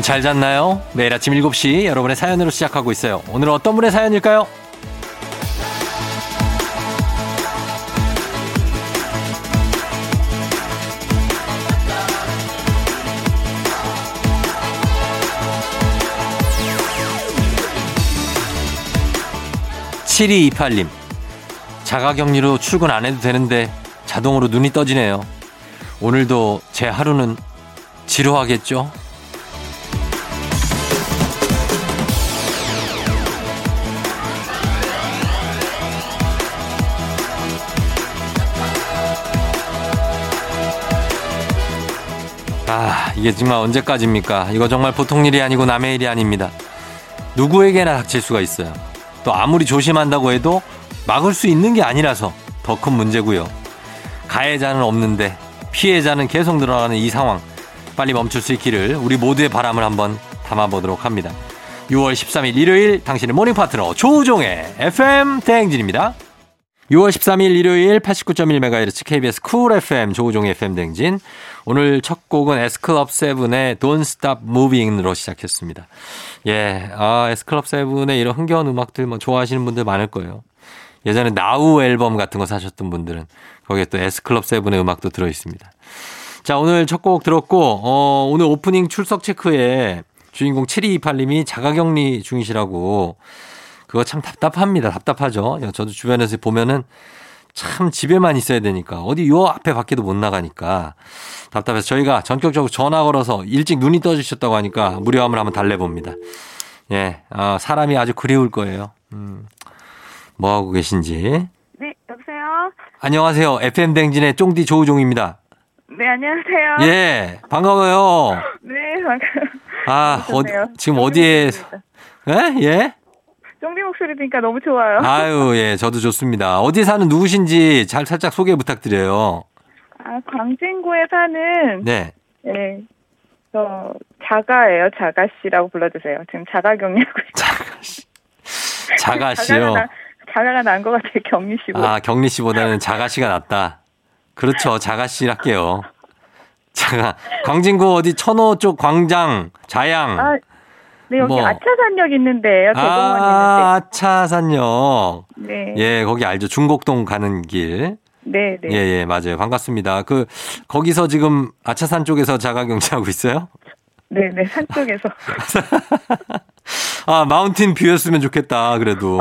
여러분 잘 잤나요? 매일 아침 7시 여러분의 사연으로 시작하고 있어요. 오늘 어떤 분의 사연일까요? 7228님. 자가격리로 출근 안 해도 되는데 자동으로 눈이 떠지네요. 오늘도 제 하루는 지루하겠죠? 아, 이게 정말 언제까지입니까? 이거 정말 보통 일이 아니고 남의 일이 아닙니다. 누구에게나 닥칠 수가 있어요. 또 아무리 조심한다고 해도 막을 수 있는 게 아니라서 더 큰 문제고요. 가해자는 없는데 피해자는 계속 늘어나는 이 상황 빨리 멈출 수 있기를 우리 모두의 바람을 한번 담아보도록 합니다. 6월 13일 일요일 당신의 모닝 파트너 조우종의 FM 대행진입니다. 6월 13일 일요일 89.1MHz KBS 쿨 FM 조우종의 FM 대행진 오늘 첫 곡은 S클럽 세븐의 Don't Stop Moving으로 시작했습니다. 예, 아, S클럽 세븐의 이런 흥겨운 음악들 뭐 좋아하시는 분들 많을 거예요. 예전에 나우 앨범 같은 거 사셨던 분들은 거기에 또 S클럽 세븐의 음악도 들어 있습니다. 자, 오늘 첫 곡 들었고, 어, 오늘 오프닝 출석 체크에 주인공 7228님이 자가격리 중이시라고 그거 참 답답합니다. 답답하죠. 저도 주변에서 보면은 참 집에만 있어야 되니까 어디 요 앞에 밖에도 못 나가니까 답답해서 저희가 전격적으로 전화 걸어서 일찍 눈이 떠주셨다고 하니까 무료함을 한번 달래봅니다. 예, 어, 사람이 아주 그리울 거예요. 음, 뭐 하고 계신지. 네, 여보세요? 안녕하세요. FM 댕진의 쫑디 조우종입니다. 네, 안녕하세요. 예, 반가워요. 네, 반가워요. 아, 어, 좋네요. 지금 어디에, 예? 예? 쫑디 목소리 들으니까 너무 좋아요. 아유, 예, 저도 좋습니다. 어디 사는 누구신지 잘 살짝 소개 부탁드려요. 아, 광진구에 사는, 네. 네, 저, 자가예요. 자가 씨라고 불러 주세요. 지금 자가 격리하고 있어요. 자가 씨요. 자가가 난것 같아요. 격리씨고. 아, 격리 씨보다는 자가 씨가 낫다. 그렇죠. 자가씨 할게요. 자가. 광진구 어디 천호 쪽 광장, 자양. 아, 네, 여기 뭐. 아차산역 있는데요. 대공원 아, 아차산역. 있는데. 네. 예, 거기 알죠. 중곡동 가는 길. 네, 네. 예, 예, 맞아요. 반갑습니다. 그, 거기서 지금 아차산 쪽에서 자가격리하고 있어요? 네, 네. 산 쪽에서. 아, 마운틴 뷰였으면 좋겠다, 그래도.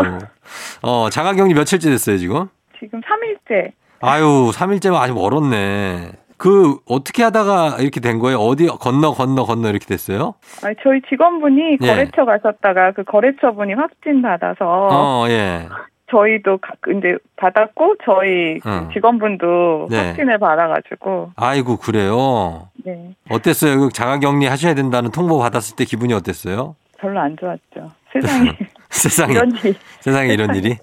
어, 자가 격리 며칠째 됐어요, 지금? 지금 3일째. 아유, 3일째면 아직 멀었네. 그, 어떻게 하다가 이렇게 된 거예요? 어디 건너, 건너, 건너 이렇게 됐어요? 아, 저희 직원분이 예. 거래처 가셨다가 그 거래처분이 확진 받아서 어, 예. 저희도 가- 이제 받았고 저희 그 어. 직원분도 네. 확진을 받아가지고 아이고, 그래요? 네 어땠어요? 그 자가격리 하셔야 된다는 통보 받았을 때 기분이 어땠어요? 별로 안 좋았죠. 세상에 세상에, 이런 일. 세상에 이런 일이?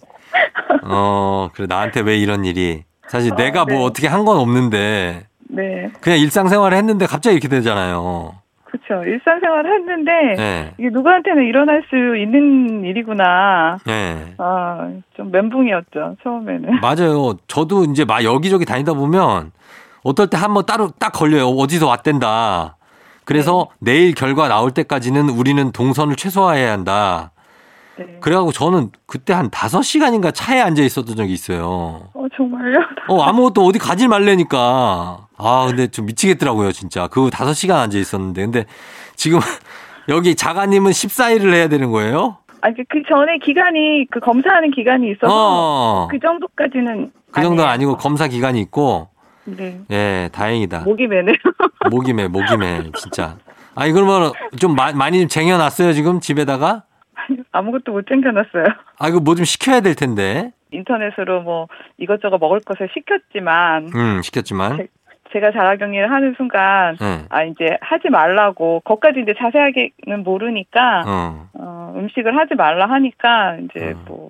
어, 그래, 나한테 왜 이런 일이? 사실 어, 내가 뭐 네. 어떻게 한 건 없는데, 네, 그냥 일상생활을 했는데 갑자기 이렇게 되잖아요. 그렇죠. 일상생활을 했는데 예, 이게 누구한테는 일어날 수 있는 일이구나. 예. 아, 좀 멘붕이었죠 처음에는. 맞아요. 저도 이제 막 여기저기 다니다 보면 어떨 때 한번 따로 딱 걸려요. 어디서 왔댄다. 그래서 내일 결과 나올 때까지는 우리는 동선을 최소화해야 한다. 네. 그래갖고 저는 그때 한 5시간인가 차에 앉아 있었던 적이 있어요. 어 정말요? 어, 아무것도 어디 가질 말래니까. 아, 근데 좀 미치겠더라고요, 진짜. 그 5시간 앉아 있었는데. 근데 지금 여기 자가님은 14일을 해야 되는 거예요? 아, 그, 그 전에 기간이 그 검사하는 기간이 있어서 어. 그 정도까지는 그 정도는 아니에요. 아니고 검사 기간이 있고. 네. 예, 다행이다. 목이 매네요. 목이 매, 목이 매, 진짜. 아니, 그러면 좀 마- 많이 좀 쟁여놨어요, 지금 집에다가? 아무것도 못 챙겨놨어요. 아, 이거 뭐 좀 시켜야 될 텐데. 인터넷으로 뭐 이것저것 먹을 것을 시켰지만 음, 시켰지만. 제- 제가 자가격리를 하는 순간 예. 아 이제 하지 말라고 거기까지 이제 자세하게는 모르니까 어. 어, 음식을 하지 말라 하니까 이제 어. 뭐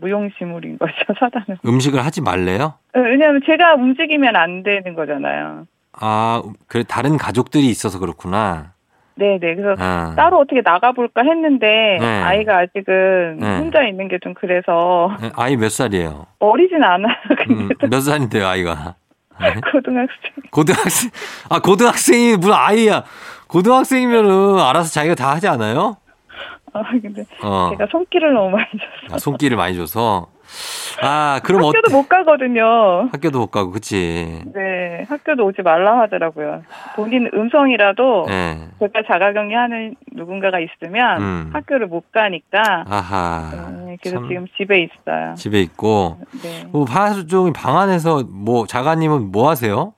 무용지물인 거죠 사단은. 음식을 하지 말래요? 왜냐하면 제가 움직이면 안 되는 거잖아요. 아, 그래, 다른 가족들이 있어서 그렇구나. 네 네 그래서 아. 따로 어떻게 나가볼까 했는데 네. 아이가 아직은 네. 혼자 있는 게 좀 그래서 예, 아이 몇 살이에요? 어리진 않아요. 음, 몇 살인데요, 아이가? 네? 고등학생. 고등학생, 아, 고등학생이 무슨 아이야. 고등학생이면은 알아서 자기가 다 하지 않아요? 아, 근데 어. 제가 손길을 너무 많이 줬어요. 아, 손길을 많이 줘서. 아, 그럼 학교도 어때? 못 가거든요. 학교도 못 가고, 그치. 네, 학교도 오지 말라 하더라고요. 본인 음성이라도 예. 제가 자가격리 하는 누군가가 있으면 음. 학교를 못 가니까 아하. 네, 그래서 참 지금 집에 있어요. 집에 있고. 네. 뭐, 하루 종일 방 안에서 뭐, 자가님은 뭐 하세요?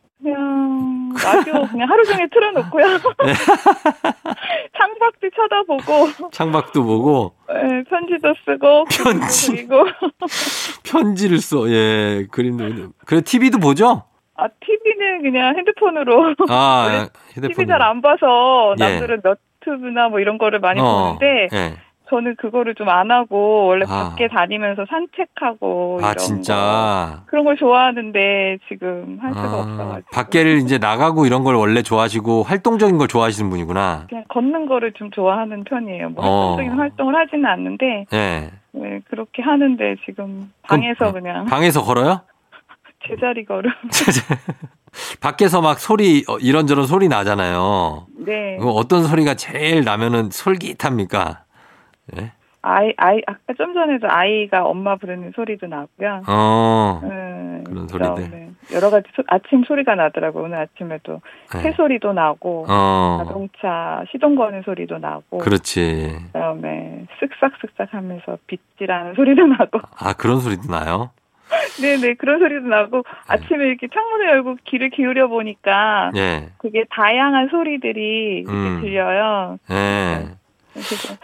라디오 그냥 하루 종일 틀어놓고요. 네. 창밖도 쳐다보고 창밖도 보고, 네, 편지도 쓰고 편지. 그리고 편지를 써. 예, 그림도. 그래, TV도 보죠? 아 TV는 그냥 핸드폰으로 아, TV 휴대폰. 잘안 봐서 예. 남들은 너튜브나 뭐 이런 거를 많이 어, 보는데 예. 저는 그거를 좀 안 하고 원래 아. 밖에 다니면서 산책하고 아, 이런 거 진짜. 그런 걸 좋아하는데 지금 할 수가 아, 없어가지고 밖에를 이제 나가고 이런 걸 원래 좋아하시고 활동적인 걸 좋아하시는 분이구나. 그냥 걷는 거를 좀 좋아하는 편이에요. 뭐 어. 활동적인 활동을 하지는 않는데 예. 네, 그렇게 하는데 지금 방에서 그냥 방에서 걸어요? 제자리 걸음. 밖에서 막 소리 어, 이런저런 소리 나잖아요. 네. 어떤 소리가 제일 나면은 솔깃합니까? 예? 아이 아이 아까 좀 전에도 아이가 엄마 부르는 소리도 나고요. 어. 음, 그런 소리들. 여러 가지 소- 아침 소리가 나더라고요. 오늘 아침에도 예. 새 소리도 나고 어. 자동차 시동 거는 소리도 나고 그렇지. 그다음에 쓱싹쓱싹 하면서 빗질하는 소리도 나고 아, 그런 소리도 나요? 네네 그런 소리도 나고 아침에 이렇게 창문을 열고 귀를 기울여 보니까 예. 그게 다양한 소리들이 음. 들려요. 예. 그래서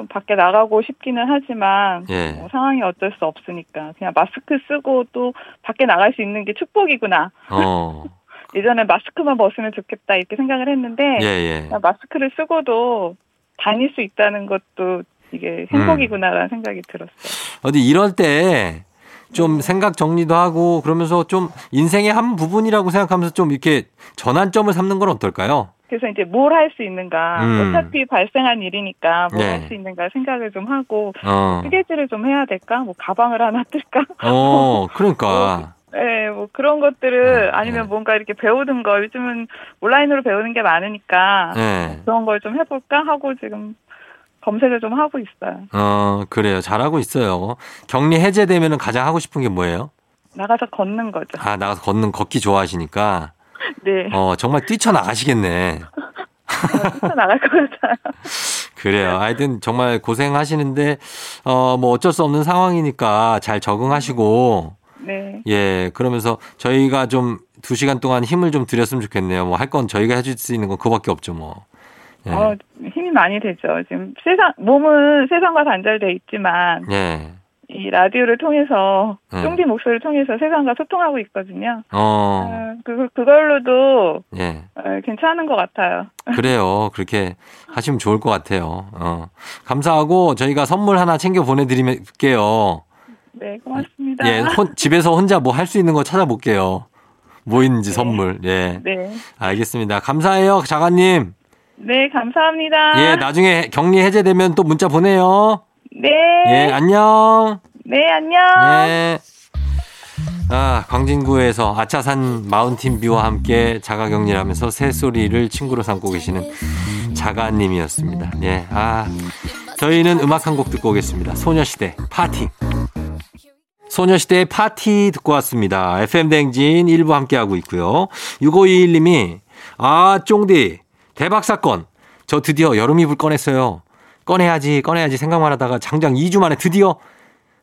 좀 밖에 나가고 싶기는 하지만 예. 뭐 상황이 어쩔 수 없으니까 그냥 마스크 쓰고 또 밖에 나갈 수 있는 게 축복이구나. 어. 예전에 마스크만 벗으면 좋겠다 이렇게 생각을 했는데 예, 예. 마스크를 쓰고도 다닐 수 있다는 것도 이게 행복이구나라는 생각이 들었어요. 어디 이럴 때 좀 생각 정리도 하고 그러면서 좀 인생의 한 부분이라고 생각하면서 좀 이렇게 전환점을 삼는 건 어떨까요? 그래서 이제 뭘 할 수 있는가 음. 어차피 발생한 일이니까 뭘 네. 할수 있는가 생각을 좀 하고 어. 휴게질을 좀 해야 될까? 뭐 가방을 하나 뜰까? 어, 그러니까. 네, 뭐 그런 것들을 네, 아니면 네. 뭔가 이렇게 배우는 거 요즘은 온라인으로 배우는 게 많으니까 예. 그런 걸 좀 해볼까 하고 지금 검색을 좀 하고 있어요. 어, 그래요. 잘하고 있어요. 격리 해제되면 가장 하고 싶은 게 뭐예요? 나가서 걷는 거죠. 아, 나가서 걷는, 걷기 좋아하시니까. 네, 어, 정말 뛰쳐나가시겠네. 진짜 나갈 것 같아요. 그래요. 하여튼 정말 고생하시는데, 어, 뭐 어쩔 수 없는 상황이니까 잘 적응하시고, 네, 예, 그러면서 저희가 좀 두 시간 동안 힘을 좀 드렸으면 좋겠네요. 뭐 할 건 저희가 해줄 수 있는 건 그밖에 없죠, 뭐. 예. 어, 힘이 많이 되죠. 지금 세상 몸은 세상과 단절돼 있지만 예. 이 라디오를 통해서 네. 쫑디 목소리를 통해서 세상과 소통하고 있거든요. 어, 어, 그 그걸로도 예. 어, 괜찮은 것 같아요. 그래요. 그렇게 하시면 좋을 것 같아요. 어. 감사하고 저희가 선물 하나 챙겨 보내드릴게요. 네, 고맙습니다. 예, 혼- 집에서 혼자 뭐 할 수 있는 거 찾아볼게요. 뭐 있는지 선물. 예. 네, 알겠습니다. 감사해요, 자가님. 네, 감사합니다. 예, 나중에 격리 해제되면 또 문자 보내요. 네, 예, 안녕. 네, 안녕. 예. 아, 광진구에서 아차산 마운틴뷰와 함께 자가 격리를 하면서 새소리를 친구로 삼고 계시는 자가님이었습니다. 예, 아. 저희는 음악 한 곡 듣고 오겠습니다. 소녀시대 파티. 소녀시대의 파티 듣고 왔습니다. FM대행진 1부 함께하고 있고요. 6521님이, 아, 쫑디, 대박 사건. 저 드디어 여름 이불 꺼냈어요. 꺼내야지, 꺼내야지 생각만 하다가 장장 2주 만에 드디어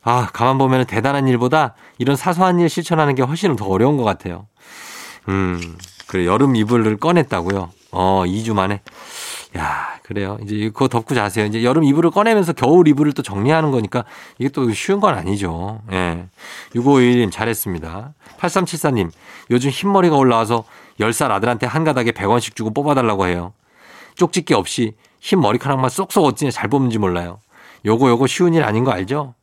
아, 가만 보면 대단한 일보다 이런 사소한 일 실천하는 게 훨씬 더 어려운 것 같아요. 음, 그래, 여름 이불을 꺼냈다고요? 어, 2주 만에. 야, 그래요. 이제 그거 덮고 자세요. 이제 여름 이불을 꺼내면서 겨울 이불을 또 정리하는 거니까 이게 또 쉬운 건 아니죠. 예. 6521님 잘했습니다. 8374님, 요즘 흰머리가 올라와서 10살 아들한테 한 가닥에 100원씩 주고 뽑아달라고 해요. 쪽집게 없이 흰 머리카락만 쏙쏙 어찌나 잘 뽑는지 몰라요. 요거 요거 쉬운 일 아닌 거 알죠?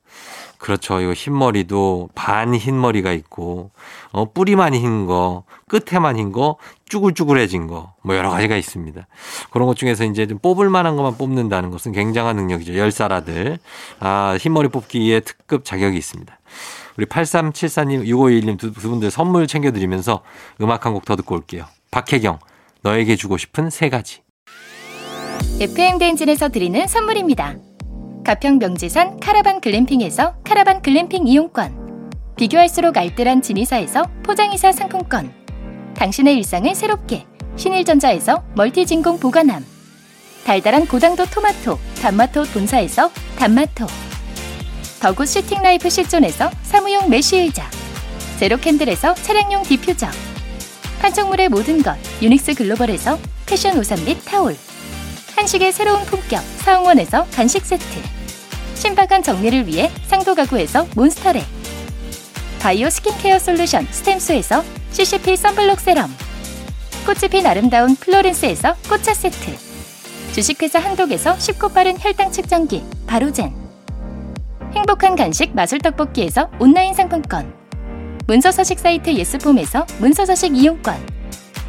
그렇죠. 이거 흰머리도 반 흰머리가 있고, 어, 뿌리만 흰 거, 끝에만 흰 거, 쭈글쭈글해진 거, 뭐 여러 가지가 있습니다. 그런 것 중에서 이제 좀 뽑을 만한 것만 뽑는다는 것은 굉장한 능력이죠. 열살 아들. 아, 흰머리 뽑기에 특급 자격이 있습니다. 우리 8374님, 6521님 두, 두 분들 선물 챙겨드리면서 음악 한 곡 더 듣고 올게요. 박혜경, 너에게 주고 싶은 세 가지. FM 대행진에서 드리는 선물입니다. 가평 명지산 카라반 글램핑에서 카라반 글램핑 이용권. 비교할수록 알뜰한 진이사에서 포장이사 상품권. 당신의 일상을 새롭게 신일전자에서 멀티진공 보관함. 달달한 고당도 토마토 단마토 본사에서 단마토. 더굿 시팅라이프 시존에서 사무용 메쉬 의자. 제로캔들에서 차량용 디퓨저. 판촉물의 모든 것 유닉스 글로벌에서 패션 우산 및 타올. 한식의 새로운 품격 사홍원에서 간식 세트. 신박한 정리를 위해 상도 가구에서 몬스터렉 바이오 스킨케어 솔루션 스템수에서 CCP 썬블록 세럼. 꽃이 핀 아름다운 플로렌스에서 꽃차 세트. 주식회사 한독에서 쉽고 빠른 혈당 측정기 바로젠. 행복한 간식 마술 떡볶이에서 온라인 상품권. 문서서식 사이트 예스폼에서 문서서식 이용권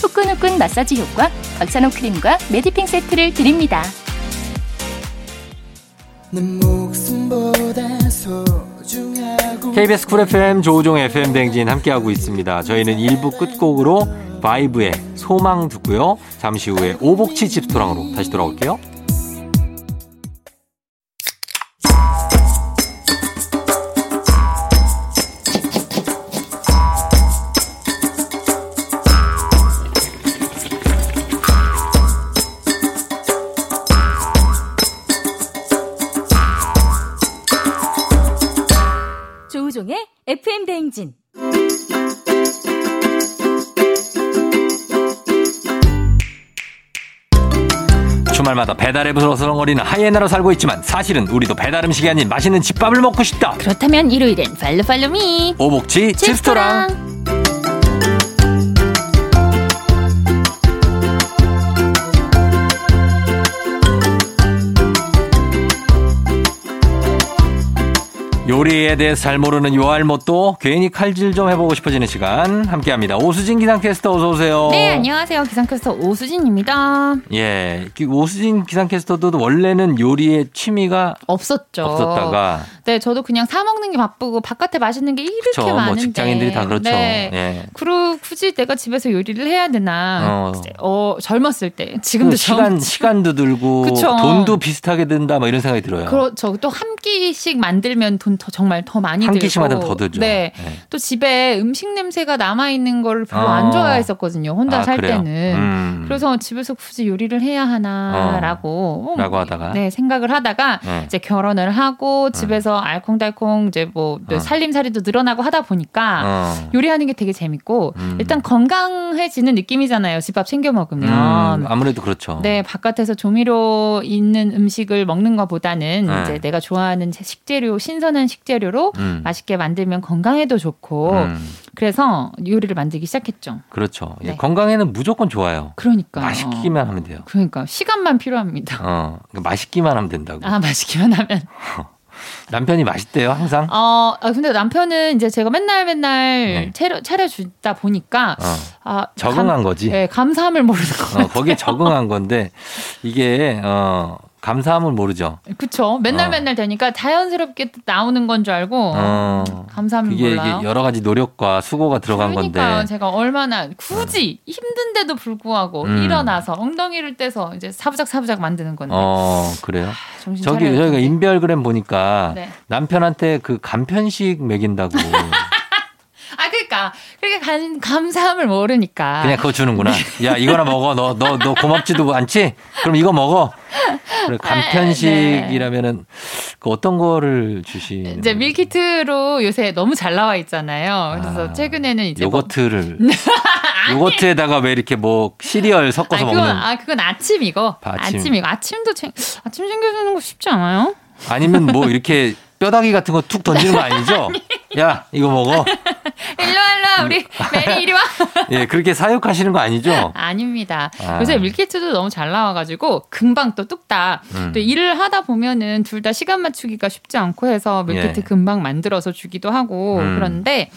후끈후끈 마사지 효과 박찬호 크림과 메디핑 세트를 드립니다. KBS 쿨 FM 조우종 FM 대행진 함께하고 있습니다. 저희는 1부 끝곡으로 바이브의 소망 듣고요. 잠시 후에 오복치 집스토랑으로 다시 돌아올게요. 주말마다 배달앱을 어슬렁거리는 하이에나로 살고 있지만 사실은 우리도 배달 음식이 아닌 맛있는 집밥을 먹고 싶다. 그렇다면 일요일엔 팔로 팔로미. 오복치 집스토랑. 요리에 대해서 잘 모르는 요알못도 괜히 칼질 좀 해보고 싶어지는 시간 함께합니다. 오수진 기상캐스터 어서 오세요. 네, 안녕하세요. 기상캐스터 오수진입니다. 예, 그 오수진 기상캐스터도 원래는 요리에 취미가 없었죠. 없었다가 네, 저도 그냥 사 먹는 게 바쁘고 바깥에 맛있는 게 이렇게 그쵸, 많은데. 뭐 직장인들이 다 그렇죠. 네. 예. 그리고 굳이 내가 집에서 요리를 해야 되나? 어. 어, 젊었을 때. 지금도 그 시간 젊- 시간도 들고 그쵸. 돈도 비슷하게 든다 뭐 이런 생각이 들어요. 그렇죠. 또 한 끼씩 만들면 돈 더, 정말 더 많이 한 들고. 끼씩 만들면 더 들죠. 네. 네. 또 집에 음식 냄새가 남아 있는 걸 별로 어. 안 좋아했었거든요. 혼자 아, 살 그래요? 때는. 음. 그래서 집에서 굳이 요리를 해야 하나라고 라고 하다가 네 생각을 하다가 네. 이제 결혼을 하고 집에서 알콩달콩 이제 뭐 어. 살림살이도 늘어나고 하다 보니까 어. 요리하는 게 되게 재밌고 음. 일단 건강해지는 느낌이잖아요. 집밥 챙겨 먹으면. 음, 아무래도 그렇죠. 네, 바깥에서 조미료 있는 음식을 먹는 것보다는 네. 이제 내가 좋아하는 식재료, 신선한 식재료로 음. 맛있게 만들면 건강에도 좋고 음, 그래서 요리를 만들기 시작했죠. 그렇죠. 예, 네. 건강에는 무조건 좋아요. 그러니까 맛있기만 하면 돼요. 그러니까 시간만 필요합니다. 어, 그러니까 맛있기만 하면 된다고. 아 맛있기만 하면. 남편이 맛있대요, 항상. 어, 아, 근데 남편은 이제 제가 맨날 맨날 네. 차려 차려주다 보니까 어, 아 적응한 감, 거지. 네, 감사함을 모르는 거 어. 거기에 적응한 건데 이게 어, 감사함을 모르죠. 그쵸. 맨날 어. 맨날 되니까 자연스럽게 나오는 건 줄 알고 어, 감사함을 그게 몰라요. 이게 여러 가지 노력과 수고가 들어간 그러니까요. 건데. 제가 얼마나 굳이 힘든데도 불구하고 음. 일어나서 엉덩이를 떼서 이제 사부작 사부작 만드는 건데 어, 그래요? 정신 저기 저희가. 인별그램 보니까 네. 남편한테 그 간편식 먹인다고 아 그 러니까 그렇게 간, 감사함을 모르니까 그냥 그거 주는구나. 야 이거나 먹어. 너 너 너 고맙지도 않지? 그럼 이거 먹어. 그래 네, 간편식이라면은 그 어떤 거를 주시는 이제 밀키트로 요새 너무 잘 나와 있잖아요. 그래서 아, 최근에는 이제 뭐- 요거트를 요거트에다가 왜 이렇게 뭐 시리얼 섞어서 아, 그건, 먹는 아, 그건 아침이고. 아침. 아침. 이고 아침도 챙, 아침 챙겨주는 거 쉽지 않아요? 아니면 뭐 이렇게 뼈다귀 같은 거 툭 던지는 거 아니죠? 야 이거 먹어. 일로 와, 일로 와, 우리 메리 이리 와. 예 그렇게 사육하시는 거 아니죠? 아닙니다. 아. 요새 밀키트도 너무 잘 나와가지고 금방 또 뚝딱. 음. 또 일을 하다 보면은 둘 다 시간 맞추기가 쉽지 않고 해서 밀키트 예. 금방 만들어서 주기도 하고 음. 그런데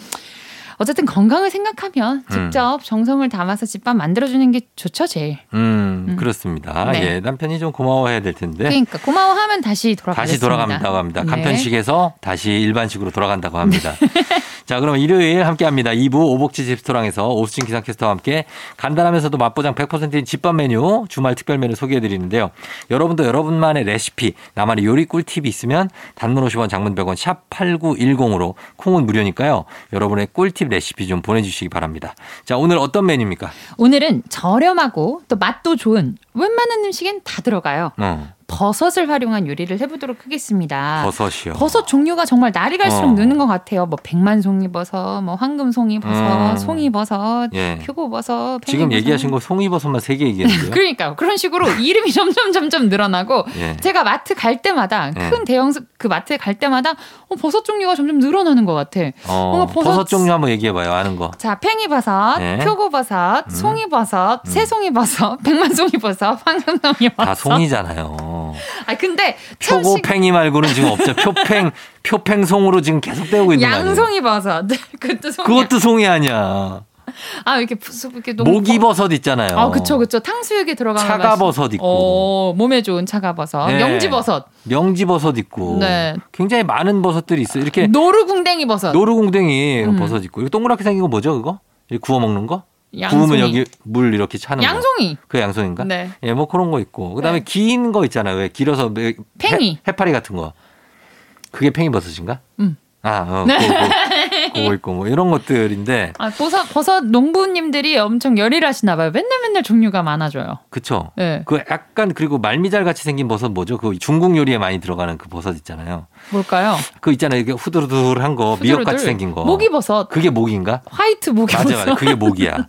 어쨌든 건강을 생각하면 음. 직접 정성을 담아서 집밥 만들어주는 게 좋죠, 제일. 음, 음. 그렇습니다. 네. 예 남편이 좀 고마워해야 될 텐데. 그러니까 고마워하면 다시 돌아가겠습니다. 다시 돌아간다고 합니다. 네. 간편식에서 다시 일반식으로 돌아간다고 합니다. 자, 그럼 일요일 함께 합니다. 2부 오복지 집스토랑에서 오수진 기상캐스터와 함께 간단하면서도 맛보장 100%인 집밥 메뉴, 주말 특별 메뉴 소개해 드리는데요. 여러분도 여러분만의 레시피, 나만의 요리 꿀팁이 있으면 단문 50원, 장문 100원, 샵 8910으로 콩은 무료니까요. 여러분의 꿀팁 레시피 좀 보내주시기 바랍니다. 자, 오늘 어떤 메뉴입니까? 오늘은 저렴하고 또 맛도 좋은 웬만한 음식엔 다 들어가요. 어, 버섯을 활용한 요리를 해보도록 하겠습니다. 버섯이요. 버섯 종류가 정말 날이 갈수록 어. 느는 것 같아요. 뭐 백만송이버섯, 뭐 황금송이버섯, 음. 송이버섯, 예. 표고버섯. 지금. 얘기하신 거 송이버섯만 세 개 얘기했는데요. 그러니까 그런 식으로 이름이 점점 점점 늘어나고 예. 제가 마트 갈 때마다 예. 큰 대형 그 마트에 갈 때마다 어, 버섯 종류가 점점 늘어나는 것 같아. 어, 버섯- 버섯 종류 한번 얘기해봐요. 아는 거. 자, 팽이버섯, 네. 표고버섯, 음. 송이버섯, 새송이버섯, 백만송이버섯, 황금송이버섯. 다 송이잖아요. 아 근데 표고 신- 팽이 말고는 지금 없죠. 표팽 표팽송으로 지금 계속 배우고 있는 거 아니에요? 양송이 버섯. 그것도 송이. 그것도 송이 아니야. 아 이렇게 푸- 이렇게 너무 모기버섯 있잖아요. 아, 그쵸, 그쵸. 탕수육에 들어가는 차가버섯 있고. 어, 몸에 좋은 차가버섯. 네. 명지버섯. 명지버섯 있고. 네. 굉장히 많은 버섯들이 있어요. 이렇게 노루궁뎅이 버섯. 노루궁뎅이 음. 버섯 있고. 이거 동그랗게 생긴 거 뭐죠, 그거? 구워 먹는 거? 양송이. 구우면 여기 물 이렇게 차는 거. 양송이. 그 양송인가? 네. 예, 뭐 그런 거 있고. 그다음에 네. 긴거 있잖아요. 왜 길어서 왜- 팽이. 해, 해파리 같은 거. 그게 팽이버섯인가? 음. 아, 어, 네. 그거, 그거, 그거 있고 뭐 이런 것들인데 아, 버섯, 버섯 농부님들이 엄청 열일하시나 봐요. 맨날 맨날 종류가 많아져요. 그쵸? 네. 그 약간 그리고 말미잘 같이 생긴 버섯 뭐죠? 그 중국 요리에 많이 들어가는 그 버섯 있잖아요. 뭘까요? 그 있잖아요. 이게 후들후들한 거 미역 같이 후들후들. 생긴 거. 모기버섯. 그게 모기인가? 화이트 모기버섯. 맞아 맞아. 그게 모기야.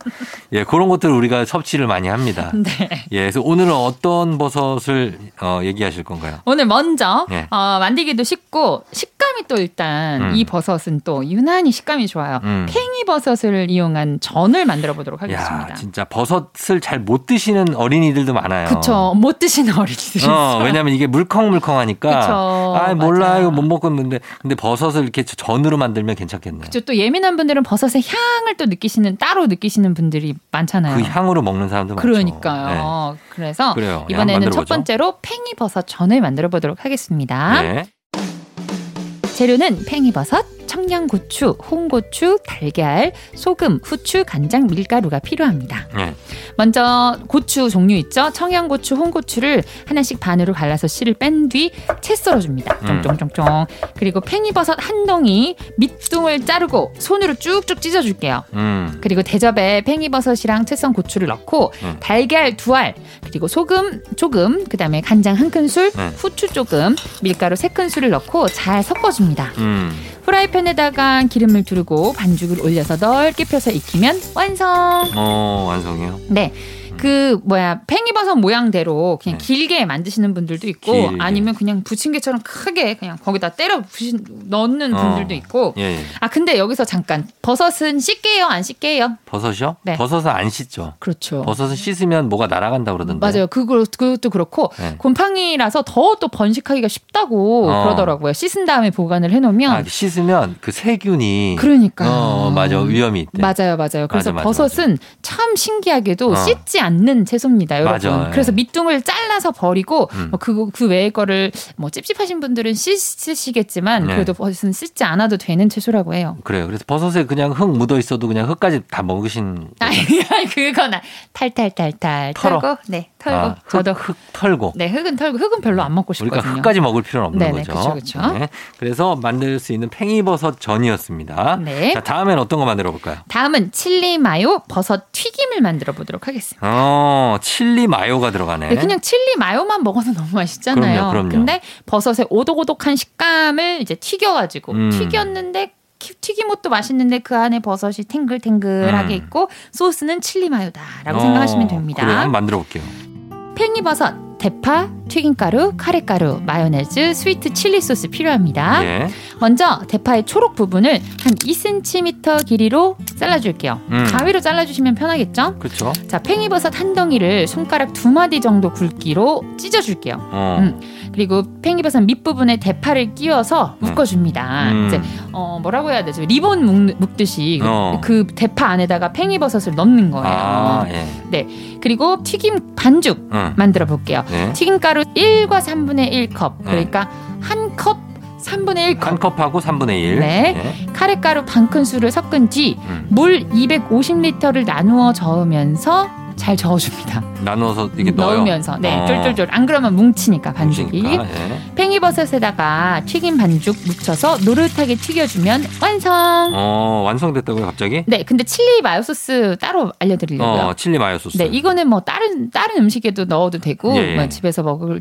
예, 그런 것들을 우리가 섭취를 많이 합니다. 네. 예, 그래서 오늘은 어떤 버섯을 어, 얘기하실 건가요? 오늘 먼저 네. 어, 만들기도 쉽고 식감이 또 일단 음. 이 버섯은 또 유난히 식감이 좋아요. 음. 팽이버섯을 이용한 전을 만들어 보도록 하겠습니다. 야, 진짜 버섯을 잘 못 드시는 어린이들도 많아요. 그쵸. 못 드시는 어린이들이 어. 왜냐면 이게 물컹물컹하니까. 그쵸. 아, 몰라. 맞아요. 이거 못 먹겠는데. 근데 버섯을 이렇게 전으로 만들면 괜찮겠네요. 그쵸. 또 예민한 분들은 버섯의 향을 또 느끼시는 따로 느끼시는 분들이 많잖아요. 그 향으로 먹는 사람도 많죠. 그러니까요. 그래서 그래요. 이번에는 첫. 번째로 팽이버섯 전을 만들어 보도록 하겠습니다. 네. 재료는 팽이버섯, 청양고추, 홍고추, 달걀, 소금, 후추, 간장, 밀가루가 필요합니다. 네. 먼저 고추 종류 있죠? 청양고추, 홍고추를 하나씩 반으로 갈라서 씨를 뺀 뒤 채 썰어줍니다. 음. 쫑쫑쫑쫑. 그리고 팽이버섯 한 덩이 밑둥을 자르고 손으로 쭉쭉 찢어줄게요. 음. 그리고 대접에 팽이버섯이랑 채썬 고추를 넣고 음. 달걀 두 알, 그리고 소금 조금, 그 다음에 간장 한 큰술, 네. 후추 조금, 밀가루 세 큰술을 넣고 잘 섞어줍니다. 음. 프라이팬에다가 기름을 두르고 반죽을 올려서 넓게 펴서 익히면 완성. 어, 완성이요. 네. 그 뭐야 팽이버섯 모양대로 그냥 네. 길게 만드시는 분들도 있고 길게. 아니면 그냥 부침개처럼 크게 그냥 거기다 때려 부신 넣는 어. 분들도 있고 예, 예. 아 근데 여기서 잠깐 버섯은 씻게요 안 씻게요? 버섯이요? 네. 버섯은 안 씻죠. 그렇죠. 버섯은 씻으면 뭐가 날아간다 그러던데. 맞아요. 그거 그것도 그렇고 네. 곰팡이라서 더 또 번식하기가 쉽다고 어. 그러더라고요. 씻은 다음에 보관을 해놓으면 아, 씻으면 그 세균이 그러니까 어, 맞아. 위험이 있대. 맞아요, 맞아요. 그래서 맞아, 맞아, 버섯은 참 신기하게도 어. 씻지 않는 채소입니다, 여러분. 맞아, 예. 그래서 밑둥을 잘라서 버리고 음. 뭐 그, 그 외의 거를 뭐 찝찝하신 분들은 씻으시겠지만 네. 그래도 버섯은 씻지 않아도 되는 채소라고 해요. 그래요. 그래서 버섯에 그냥 흙 묻어 있어도 그냥 흙까지 다 먹으신 아니, 그건 탈탈탈탈 털어. 털고 네 털고 아, 흙, 저도 흙 털고. 네 흙은 털고 흙은 별로 안 먹고 우리가 싶거든요. 흙까지 먹을 필요는 없는 네네, 거죠. 그쵸, 그쵸. 네. 그래서 만들 수 있는 팽이버섯 전이었습니다. 네. 자, 다음엔 어떤 거 만들어 볼까요? 다음은 칠리 마요 버섯 튀김을 만들어 보도록 하겠습니다. 어, 어, 칠리 마요가 들어가네. 네, 그냥 칠리 마요만 먹어도 너무 맛있잖아요. 그럼요, 그럼요. 근데 버섯의 오독오독한 식감을 이제 튀겨가지고 음. 튀겼는데 키- 튀김옷도 맛있는데 그 안에 버섯이 탱글탱글하게 음. 있고 소스는 칠리 마요다라고 어, 생각하시면 됩니다. 그래요. 한번 만들어 볼게요. 팽이버섯, 대파, 튀김가루, 카레가루, 마요네즈, 스위트 칠리 소스 필요합니다. 예. 먼저 대파의 초록 부분을 한 2cm 길이로 잘라줄게요. 음. 가위로 잘라주시면 편하겠죠? 그렇죠. 자, 팽이버섯 한 덩이를 손가락 두 마디 정도 굵기로 찢어줄게요. 어. 음. 그리고 팽이버섯 밑부분에 대파를 끼워서 음. 묶어줍니다. 음. 이제 어 뭐라고 해야 되죠? 리본 묶, 묶듯이 어. 그 대파 안에다가 팽이버섯을 넣는 거예요. 아, 예. 그리고 튀김 반죽 응. 만들어 볼게요. 네. 튀김가루 1과 3분의 1컵. 네. 그러니까 한컵 3분의 1컵. 한 컵하고 3분의 1. 네. 카레가루 반 큰술을 섞은 뒤 음. 물 250리터를 나누어 저으면서 잘 저어줍니다. 나누어서 이게. 넣으면서 네 어. 쫄쫄쫄 안 그러면 뭉치니까 반죽이 뭉치니까, 예. 팽이버섯에다가 튀김 반죽 묻혀서 노릇하게 튀겨주면 완성. 어, 완성됐다고요, 갑자기? 네, 근데 칠리 마요 소스 따로 알려드리려고요. 어, 칠리 마요 소스. 네, 이거는 뭐 다른 다른 음식에도 넣어도 되고 예, 예. 뭐 집에서 먹을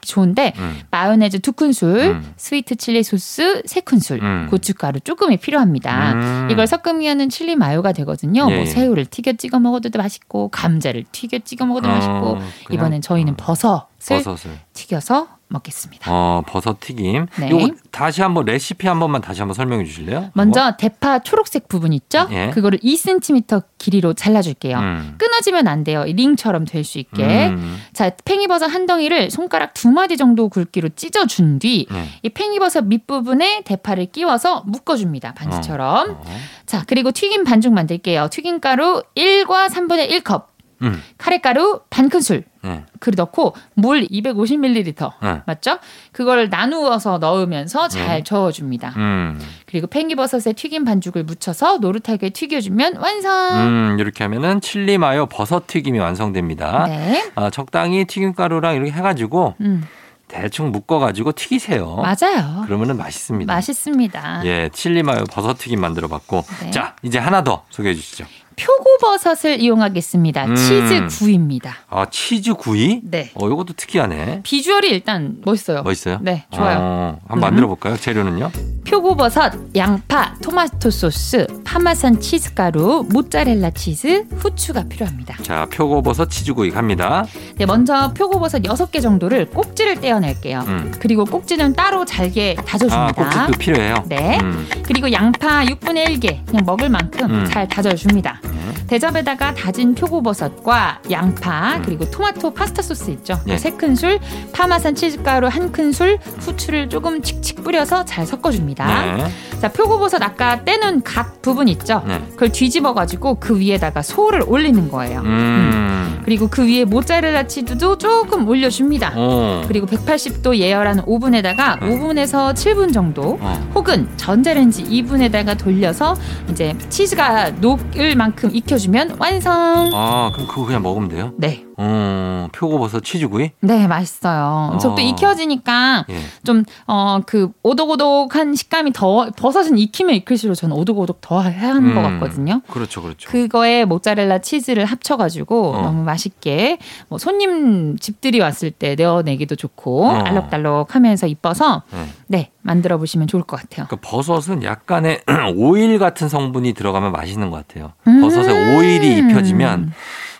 좋은데 음. 마요네즈 두 큰술, 음. 스위트 칠리 소스 세 큰술, 음. 고춧가루 조금이 필요합니다. 음. 이걸 섞으면은 칠리 마요가 되거든요. 예, 뭐 예. 새우를 튀겨 찍어 먹어도 맛있고 감자를 튀겨 찍어 먹어도 어, 맛있고 그냥, 이번엔 저희는 어, 버섯을 버섯을. 튀겨서 먹겠습니다. 어, 버섯 튀김. 네. 요거 다시 한번 레시피 한 번만 다시 한번 설명해 주실래요? 먼저 대파 초록색 부분 있죠? 예. 그거를 2cm 길이로 잘라줄게요. 음. 끊어지면 안 돼요. 이 링처럼 될 수 있게. 음. 자, 팽이버섯 한 덩이를 손가락 두 마디 정도 굵기로 찢어준 뒤, 네. 이 팽이버섯 밑부분에 대파를 끼워서 묶어줍니다. 반지처럼. 어. 자, 그리고 튀김 반죽 만들게요. 튀김가루 1과 3분의 1컵, 음. 카레가루 반 큰술, 네. 그 넣고 물 250ml. 네. 맞죠? 그걸 나누어서 넣으면서 잘 네. 저어줍니다. 음. 그리고 팽이버섯에 튀김 반죽을 묻혀서 노릇하게 튀겨주면 완성. 음, 이렇게 하면은 칠리 마요 버섯 튀김이 완성됩니다. 네. 아, 적당히 튀김가루랑 이렇게 해가지고 음, 대충 묶어가지고 튀기세요. 맞아요. 그러면은 맛있습니다. 맛있습니다. 예, 칠리 마요 버섯 튀김 만들어봤고, 네. 자 이제 하나 더 소개해 주시죠. 표고버섯을 이용하겠습니다. 음. 치즈 구이입니다. 아 치즈 구이? 네. 어, 이것도 특이하네. 비주얼이 일단 멋있어요. 멋있어요? 네, 좋아요. 어, 한번 음. 만들어 볼까요? 재료는요? 표고버섯, 양파, 토마토 소스, 파마산 치즈 가루, 모짜렐라 치즈, 후추가 필요합니다. 자, 표고버섯 치즈 구이 갑니다. 네, 먼저 표고버섯 6개 정도를 꼭지를 떼어낼게요. 음. 그리고 꼭지는 따로 잘게 아, 다져줍니다. 꼭지도 필요해요. 네. 음. 그리고 양파 6분의 1개 그냥 먹을 만큼 음. 잘 다져줍니다. 음. 대접에다가 다진 표고버섯과 양파 음. 그리고 토마토 파스타 소스 있죠. 예. 세 큰술, 파마산 치즈가루 한 큰술, 후추를 조금 칙칙 뿌려서 잘 섞어줍니다. 네. 자 표고버섯 아까 떼는 각 부분 있죠. 네. 그걸 뒤집어 가지고 그 위에다가 소를 올리는 거예요. 음. 그리고 그 위에 모짜렐라 치즈도 조금 올려줍니다. 어. 그리고 180도 예열한 오븐에다가 네. 5분에서 7분 정도 어. 혹은 전자레인지 2분에다가 돌려서 이제 치즈가 녹을 만큼 익혀주면 완성. 아, 그럼 그거 그냥 먹으면 돼요? 네, 어, 표고버섯 치즈구이? 네 맛있어요. 어. 속도 익혀지니까 예. 좀 어 그 오독오독한 식감이 더 버섯은 익히면 익힐수록 저는 오독오독 더 하는 것 음. 같거든요. 그렇죠, 그렇죠. 그거에 모짜렐라 치즈를 합쳐가지고 어. 너무 맛있게 뭐 손님 집들이 왔을 때 내어내기도 좋고 어. 알록달록 하면서 이뻐서 네. 네 만들어 보시면 좋을 것 같아요. 그러니까 버섯은 약간의 오일 같은 성분이 들어가면 맛있는 것 같아요. 음. 버섯에 오일이 입혀지면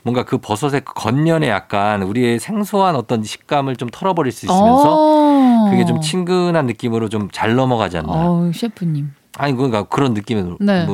뭔가 그 버섯의 그 겉면에 약간 우리의 생소한 어떤 식감을 좀 털어버릴 수 있으면서 어. 그게 좀 친근한 느낌으로 좀 잘 넘어가지 않나. 어우 셰프님. 아니 그러니까 그런 느낌으로 네.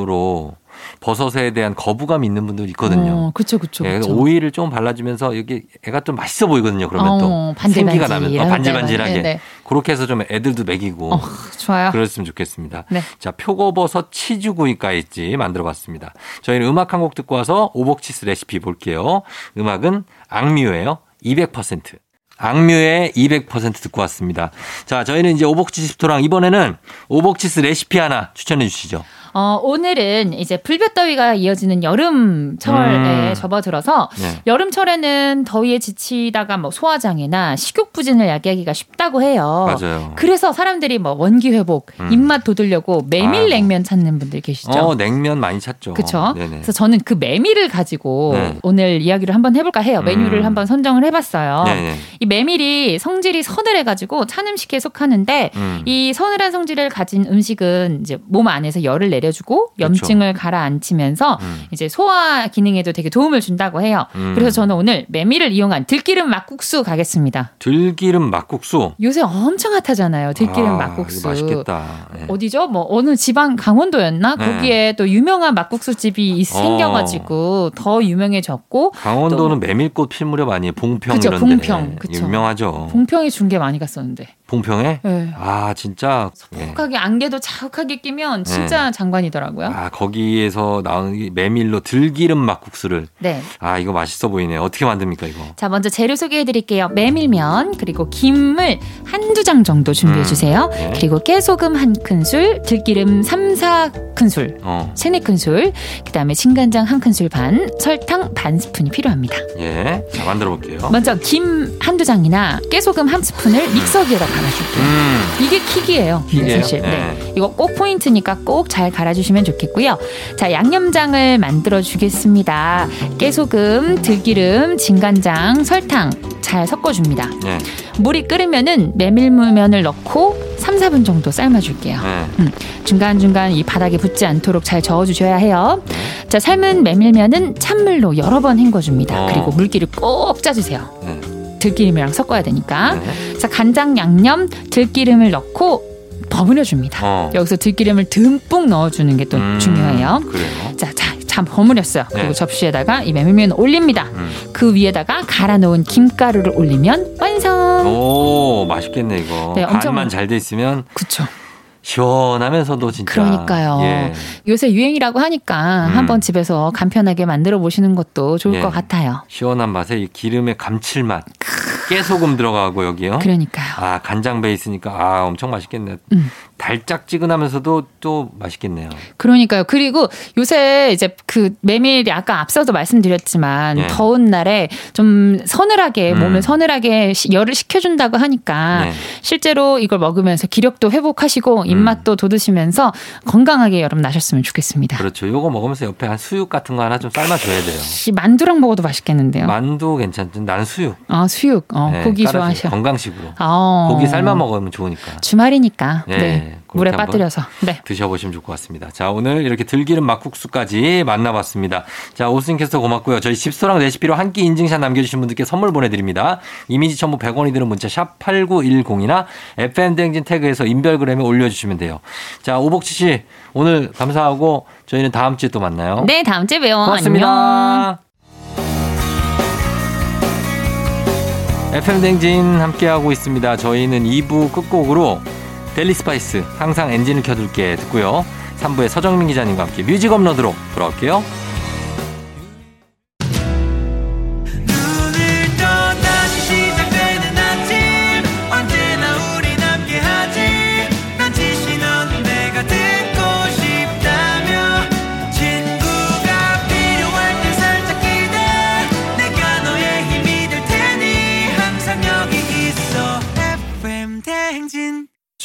버섯에 대한 거부감이 있는 분들이 있거든요. 어, 그쵸 그쵸 예, 그쵸. 오일을 좀 발라주면서 여기 애가 좀 맛있어 보이거든요. 그러면 또 어, 반질반질 생기가 나면 어, 반질반질하게 때만. 네, 그렇게 해서 좀 애들도 먹이고 어, 좋아요. 그랬으면 좋겠습니다. 네. 자, 표고버섯 치즈구이까지 만들어봤습니다. 저희는 음악 한 곡 듣고 와서 오복치스 레시피 볼게요. 음악은 악뮤예요. 200%. 악뮤의 200% 듣고 왔습니다. 자, 저희는 이제 오복치스 토랑 이번에는 오복치스 레시피 하나 추천해 주시죠. 어, 오늘은 이제 불볕더위가 이어지는 여름철에 음. 접어들어서 네. 여름철에는 더위에 지치다가 뭐 소화장애나 식욕 부진을 야기하기가 쉽다고 해요. 맞아요. 그래서 사람들이 뭐 원기 회복, 음. 입맛 돋으려고 메밀 아이고. 냉면 찾는 분들 계시죠. 어, 냉면 많이 찾죠. 그렇죠. 그래서 저는 그 메밀을 가지고 네. 오늘 이야기를 한번 해볼까 해요. 메뉴를 음. 한번 선정을 해봤어요. 네네. 이 메밀이 성질이 서늘해가지고 찬 음식에 속하는데 음. 이 서늘한 성질을 가진 음식은 이제 몸 안에서 열을 내 려주고 염증을 가라앉히면서 음. 이제 소화 기능에도 되게 도움을 준다고 해요. 음. 그래서 저는 오늘 메밀을 이용한 들기름 막국수 가겠습니다. 들기름 막국수. 요새 엄청 핫하잖아요. 들기름 아, 막국수. 맛있겠다. 네. 어디죠? 뭐 어느 지방 강원도였나? 네. 거기에 또 유명한 막국수 집이 이- 생겨가지고 더 유명해졌고 강원도는 메밀꽃 필 무렵 아니에요. 봉평 그죠, 이런 봉평. 데. 그쵸. 유명하죠. 준게 많이 갔었는데. 봉평에? 네. 아, 진짜. 예. 자욱하게 안개도 자욱하게 끼면 진짜 장관이더라고요. 아, 거기에서 이 메밀로 들기름 막국수를. 네. 아, 이거 맛있어 보이네요. 어떻게 만듭니까, 이거? 자, 먼저 재료 소개해 드릴게요. 메밀면, 그리고 김을 한두 장 정도 준비해 음. 주세요. 네. 그리고 깨소금 한 큰술, 들기름 3, 4 큰술, 어, 세네 큰술, 그다음에 진간장 한 큰술 반, 설탕 반 스푼이 필요합니다. 예. 자, 만들어 볼게요. 먼저 김 한두 장이나 깨소금 한 스푼을 믹서기에다 갈아줄게요. 음. 이게 킥이에요. 킥이에요? 사실. 네. 네. 이거 꼭 포인트니까 꼭 잘 갈아주시면 좋겠고요. 자, 양념장을 만들어 주겠습니다. 깨소금, 들기름, 진간장, 설탕 잘 섞어줍니다. 예. 물이 끓으면은 메밀무면을 넣고 3, 4분 정도 삶아줄게요. 예. 중간중간 이 바닥에 붙지 않도록 잘 저어주셔야 해요. 자, 삶은 메밀면은 찬물로 여러 번 헹궈줍니다. 어. 그리고 물기를 꼭 짜주세요. 네. 들기름이랑 섞어야 되니까. 네. 자, 간장, 양념, 들기름을 넣고 버무려 줍니다. 어. 여기서 들기름을 듬뿍 넣어주는 게또 음, 중요해요. 그래요. 자, 자, 참 버무렸어요. 그리고 네. 접시에다가 이 메밀면 올립니다. 음. 그 위에다가 갈아 놓은 김가루를 올리면 완성. 오, 맛있겠네, 이거. 네, 엄청 간만 맛- 잘돼 있으면 그쵸. 시원하면서도 진짜. 그러니까요. 예. 요새 유행이라고 하니까 음. 한번 집에서 간편하게 만들어 보시는 것도 좋을 예. 것 같아요. 시원한 맛에 이 기름의 감칠맛. 깨소금 들어가고 여기요. 그러니까요. 아, 간장 베이스니까 아, 엄청 맛있겠네. 음. 달짝지근하면서도 또 맛있겠네요. 그러니까요. 그리고 요새 이제 그 메밀이 아까 앞서도 말씀드렸지만 예. 더운 날에 좀 서늘하게 음. 몸을 서늘하게 시- 열을 식혀준다고 하니까 네. 실제로 이걸 먹으면서 기력도 회복하시고 입맛도 돋으시면서 건강하게 여름 나셨으면 좋겠습니다. 그렇죠. 요거 먹으면서 옆에 한 수육 같은 거 하나 좀 삶아줘야 돼요. 이 만두랑 먹어도 맛있겠는데요. 만두 괜찮죠. 나는 수육. 아 수육, 어, 네, 고기 좋아하셔. 건강식으로. 아, 고기 삶아 먹으면 좋으니까. 주말이니까 네, 네, 그렇게 물에 빠뜨려서. 네. 드셔보시면 좋을 것 같습니다. 자, 오늘 이렇게 들기름 막국수까지 만나봤습니다. 자, 오스인 캐스터 고맙고요. 저희 집소랑 레시피로 한 끼 인증샷 남겨주신 분들께 선물 보내드립니다. 이미지 첨부 100원이 드는 문자 샵 8910이나 FM대행진 태그에서 인별그램에 올려주시면 돼요. 자, 오복치 씨, 오늘 감사하고 저희는 다음 주에 또 만나요. 네, 다음 주에 봬요. 안녕. 고맙습니다. FM 대행진 함께하고 있습니다. 저희는 2부 끝곡으로 델리 스파이스 항상 엔진을 켜둘게 듣고요. 3부에 서정민 기자님과 함께 뮤직 업로드로 돌아올게요.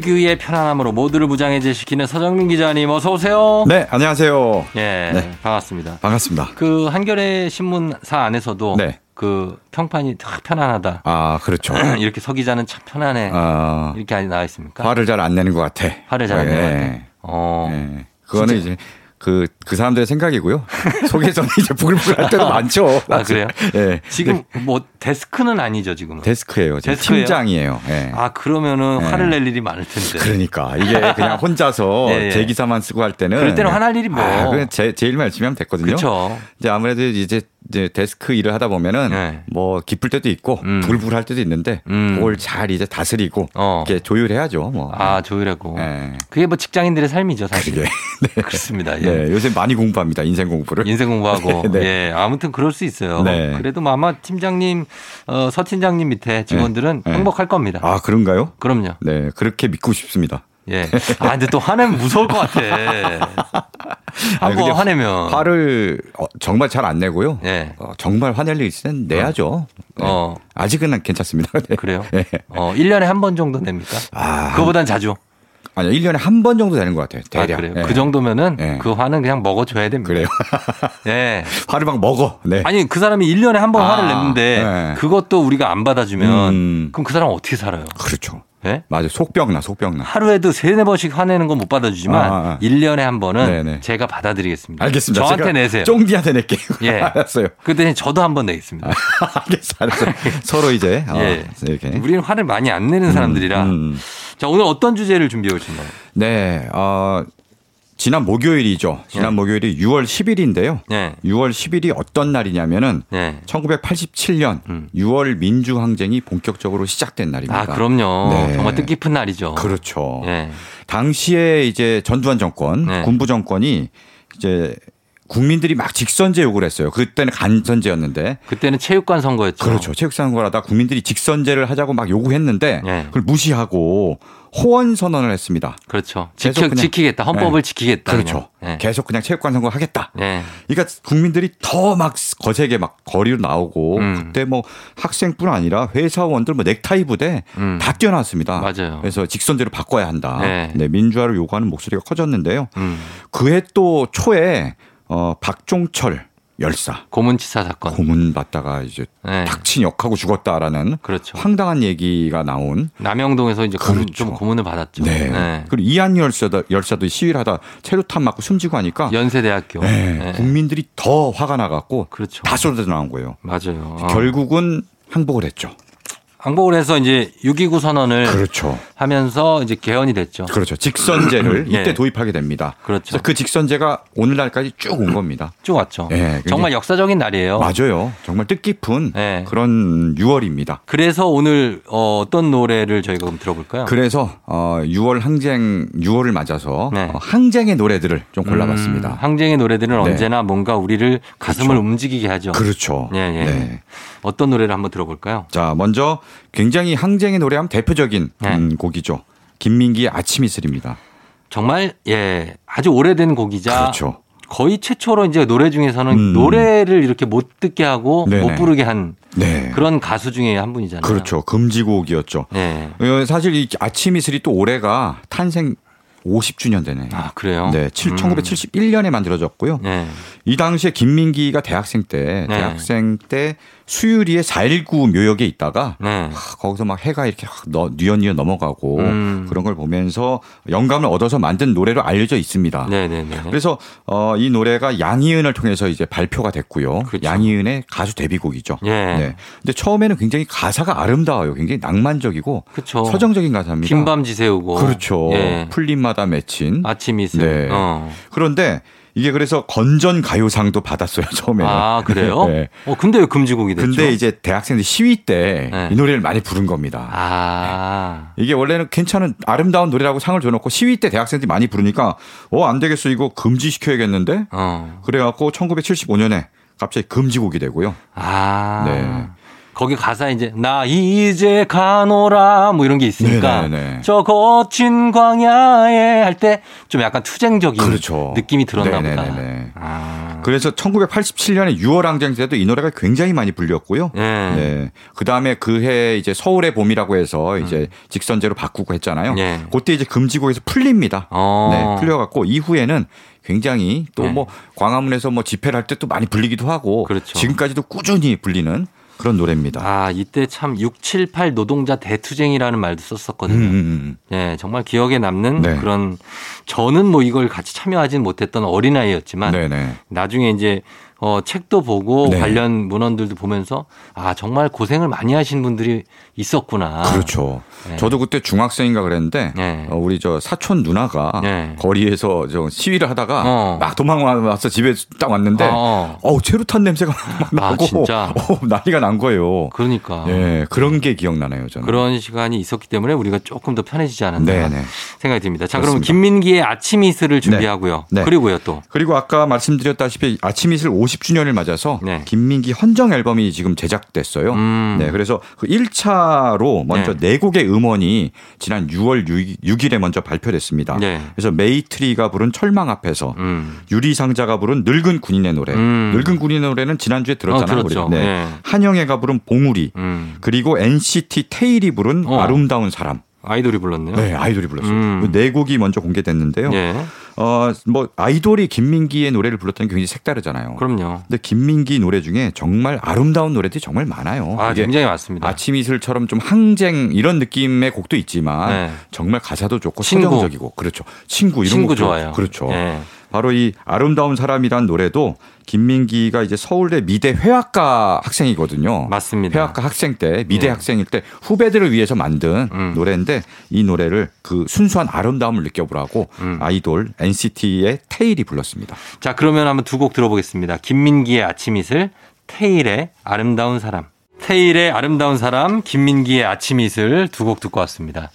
특유의 편안함으로 모두를 무장해제시키는 서정민 기자님 어서 오세요. 네, 안녕하세요. 예, 네. 반갑습니다. 반갑습니다. 그 한겨레 신문사 안에서도 네. 그 평판이 딱 편안하다. 아, 그렇죠. 이렇게 서 기자는 참 편안해. 아, 이렇게 나와 있습니까? 화를 잘 안 내는 것 같아. 화를 잘 안 내는 것 예. 같아. 어. 예. 그거는 이제 그, 그 사람들의 생각이고요. 속에서는 이제 부글부글 할 때도 많죠. 아, 그래요? 예. 지금 뭐 데스크는 아니죠, 지금은. 데스크예요. 지금 데스크예요? 팀장이에요. 예. 아, 그러면은 네. 화를 낼 일이 많을 텐데. 그러니까 이게 그냥 혼자서 예, 예. 대기사만 쓰고 할 때는 그럴 때는 화날 일이 뭐. 아, 그냥 제, 제 일만 열심히 하면 됐거든요. 그렇죠. 이제 아무래도 이제 이제 데스크 일을 하다 보면은 네. 뭐 기쁠 때도 있고 음. 부글부글 할 때도 있는데 음. 그걸 잘 이제 다스리고 어. 이렇게 조율해야죠. 뭐. 아, 조율하고. 예. 그게 뭐 직장인들의 삶이죠, 사실. 그게 그렇습니다. 예. 네, 요새 많이 공부합니다. 인생 공부를. 인생 공부하고 네. 예 아무튼 그럴 수 있어요. 네. 그래도 뭐 아마 팀장님 어, 서 팀장님 밑에 직원들은 네. 행복할 겁니다. 아, 그런가요? 그럼요. 네, 그렇게 믿고 싶습니다. 예. 아 근데 또 화내면 무서울 것 같아. 한번 화내면 화를 어, 정말 잘 안 내고요. 예. 어, 정말 화낼 일 있으면 내야죠. 네. 어 아직은 괜찮습니다. 네. 그래요. 네. 어 1년에 한 번 정도 냅니까? 아, 그거보단 자주. 아니요, 1년에 한 번 정도 되는 것 같아요. 아, 대략. 그래요. 네. 그 정도면은 네. 그 화는 그냥 먹어줘야 됩니다. 그래요. 예. 화를 막 먹어. 네. 아니 그 사람이 1년에 한번 아, 화를 냈는데 네. 그것도 우리가 안 받아주면 음. 그럼 그 사람 은 어떻게 살아요? 그렇죠. 예? 맞아요. 속병나, 속병나. 하루에도 세네 번씩 화내는 건 못 받아주지만 아, 아. 1년에 한 번은 네네. 제가 받아드리겠습니다. 알겠습니다. 저한테 내세요. 쫑디한테 낼게요. 예. 알았어요. 그때 저도 한 번 내겠습니다. 알겠어, 알았어. 서로 이제 어, 예. 이렇게. 우리는 화를 많이 안 내는 사람들이라. 음. 자, 오늘 어떤 주제를 준비해 오신가요? 네, 어, 지난 목요일이죠. 지난 네. 목요일이 6월 10일인데요. 네. 6월 10일이 어떤 날이냐면은 네. 1987년 음. 6월 민주항쟁이 본격적으로 시작된 날입니다. 아, 그럼요. 네. 정말 뜻깊은 날이죠. 그렇죠. 예. 당시에 이제 전두환 정권, 네. 군부 정권이 이제 국민들이 막 직선제 요구를 했어요. 그때는 간선제였는데. 그때는 체육관 선거였죠. 그렇죠. 체육선거라다 국민들이 직선제를 하자고 막 요구했는데 네. 그걸 무시하고 호원 선언을 했습니다. 그렇죠. 계속 지켜, 그냥- 지키 겠다. 헌법을 네. 지키겠다. 그렇죠. 그냥. 예. 계속 그냥 체육관 선거 하겠다. 예. 그러니까 국민들이 더 막 거세게 막 거리로 나오고 음. 그때 뭐 학생뿐 아니라 회사원들 뭐 넥타이 부대 음. 다 뛰어났습니다. 맞아요. 그래서 직선제로 바꿔야 한다. 네. 네, 민주화를 요구하는 목소리가 커졌는데요. 음. 그해 또 초에 어 박종철 열사 고문치사 사건. 고문 받다가 이제 네. 닥친 역하고 죽었다라는 그렇죠. 황당한 얘기가 나온 남영동에서 이제 고문, 그렇죠. 좀 고문을 받았죠. 네. 네. 그리고 이한 열사도 열사도 시위를 하다 체류탄 맞고 숨지고 하니까 연세대학교. 네, 네. 국민들이 더 화가 나갖고 그렇죠. 다 쏟아져 나온 거예요. 맞아요. 어. 결국은 항복을 했죠. 항복을 해서 이제 6.29 선언을 그렇죠. 하면서 이제 개헌이 됐죠. 그렇죠. 직선제를 예. 이때 도입하게 됩니다. 그렇죠. 그래서 그 직선제가 오늘날까지 쭉 온 겁니다. 쭉 왔죠. 네, 정말 역사적인 날이에요. 맞아요. 정말 뜻깊은 네. 그런 6월입니다. 그래서 오늘 어, 어떤 노래를 저희가 그럼 들어볼까요? 그래서 어 6월 항쟁 6월을 맞아서 네. 어, 항쟁의 노래들을 좀 골라봤습니다. 음, 항쟁의 노래들은 네. 언제나 뭔가 우리를 가슴을 그렇죠. 움직이게 하죠. 그렇죠. 예, 예. 네. 어떤 노래를 한번 들어볼까요? 자, 먼저 굉장히 항쟁의 노래하면 대표적인 네. 음, 곡이죠. 김민기의 아침 이슬입니다. 정말 예 아주 오래된 곡이자 그렇죠. 거의 최초로 이제 노래 중에서는 음. 노래를 이렇게 못 듣게 하고 네네. 못 부르게 한 네. 그런 가수 중에 한 분이잖아요. 그렇죠. 금지곡이었죠. 네. 어, 사실 이 아침 이슬이 또 올해가 탄생 50주년 되네. 아 그래요? 네, 칠- 음. 1971년에 만들어졌고요. 네. 이 당시에 김민기가 대학생 때, 네. 대학생 때 수유리의 4.19 묘역에 있다가 네. 하, 거기서 막 해가 이렇게 확 너, 뉘어뉘어 넘어가고 음. 그런 걸 보면서 영감을 얻어서 만든 노래로 알려져 있습니다. 네네네. 그래서 어, 이 노래가 양희은을 통해서 이제 발표가 됐고요. 그렇죠. 양희은의 가수 데뷔곡이죠. 예. 네. 근데 처음에는 굉장히 가사가 아름다워요. 굉장히 낭만적이고 그렇죠. 서정적인 가사입니다. 흰밤 지새우고. 그렇죠. 예. 풀림마다 맺힌. 아침 이슬. 네. 어. 그런데 이게 그래서 건전 가요상도 받았어요 처음에는. 아 그래요? 네. 어 근데 왜 금지곡이 됐죠? 근데 이제 대학생들 시위 때이 네. 노래를 많이 부른 겁니다. 아 이게 원래는 괜찮은 아름다운 노래라고 상을 줘놓고 시위 때 대학생들이 많이 부르니까 어 안 되겠어 이거 금지시켜야겠는데 어. 그래갖고 1975년에 갑자기 금지곡이 되고요. 아. 네. 거기 가사 이제 나 이제 가노라 뭐 이런 게 있으니까 네네네. 저 거친 광야에 할 때 좀 약간 투쟁적인 그렇죠. 느낌이 들었나 보다. 네네네네. 아. 그래서 1987년에 6월 항쟁 때도 이 노래가 굉장히 많이 불렸고요. 네. 네. 그 다음에 그 해 이제 서울의 봄이라고 해서 이제 직선제로 바꾸고 했잖아요. 음. 네. 그때 이제 금지곡에서 풀립니다. 어. 네. 풀려 갖고 이후에는 굉장히 또 네. 뭐 광화문에서 뭐 집회를 할 때 또 많이 불리기도 하고 그렇죠. 지금까지도 꾸준히 불리는 그런 노래입니다. 아, 이때 참 678 노동자 대투쟁이라는 말도 음, 썼었거든요. 음, 음. 예, 정말 기억에 남는 네. 그런 저는 뭐 이걸 같이 참여하진 못했던 어린아이였지만 네네. 나중에 이제 어, 책도 보고 네. 관련 문헌들도 보면서 아, 정말 고생을 많이 하신 분들이 있었구나. 그렇죠. 네. 저도 그때 중학생인가 그랬는데 네. 어, 우리 저 사촌 누나가 네. 거리에서 저 시위를 하다가 어. 막 도망와서 집에 딱 왔는데 어, 어. 어우 최루탄 냄새가 막 아, 나고 진짜? 어, 난리가 난 거예요. 그러니까 예, 그런 게 기억나네요, 저는. 그런 시간이 있었기 때문에 우리가 조금 더 편해지지 않았나 네네. 생각이 듭니다. 자, 그럼 그렇습니다. 김민기의 아침 이슬을 준비하고요. 네. 그리고요 또. 그리고 아까 말씀드렸다시피 아침 이슬 50주년을 맞아서 네. 김민기 헌정 앨범이 지금 제작됐어요. 음. 네, 그래서 그 1차 로 먼저 네. 네. 곡의 음원이 지난 6월 6, 일에 먼저 발표됐습니다. 네. 그래서 메이트리가 부른 철망 앞에서 음. 유리상자가 부른 늙은 군인의 노래. 음. 늙은 군인의 노래는 지난주에 들었잖아요. 어, 들었죠. 네. 네. 한영애가 부른 봉우리. 음. 그리고 NCT 테일이 부른 어. 아름다운 사람. 아이돌이 불렀네요. 네, 아이돌이 불렀어요. 음. 그네 곡이 먼저 공개됐는데요. 예. 어, 뭐 아이돌이 김민기의 노래를 불렀다는 게 굉장히 색다르잖아요. 그럼요. 근데 김민기 노래 중에 정말 아름다운 노래들이 정말 많아요. 아, 굉장히 많습니다. 아침 이슬처럼 좀 항쟁 이런 느낌의 곡도 있지만 네. 정말 가사도 좋고 친구. 서정적이고 그렇죠. 친구 이런 친구 곡도 좋아요. 그렇죠. 예. 바로 이 아름다운 사람이란 노래도 김민기가 이제 서울대 미대 회화과 학생이거든요. 맞습니다. 회화과 학생 때 미대 예. 학생일 때 후배들을 위해서 만든 음. 노래인데 이 노래를 그 순수한 아름다움을 느껴보라고 음. 아이돌 NCT의 테일이 불렀습니다. 자, 그러면 한번 두 곡 들어보겠습니다. 김민기의 아침 이슬, 테일의 아름다운 사람. 테일의 아름다운 사람, 김민기의 아침 이슬 두 곡 듣고 왔습니다.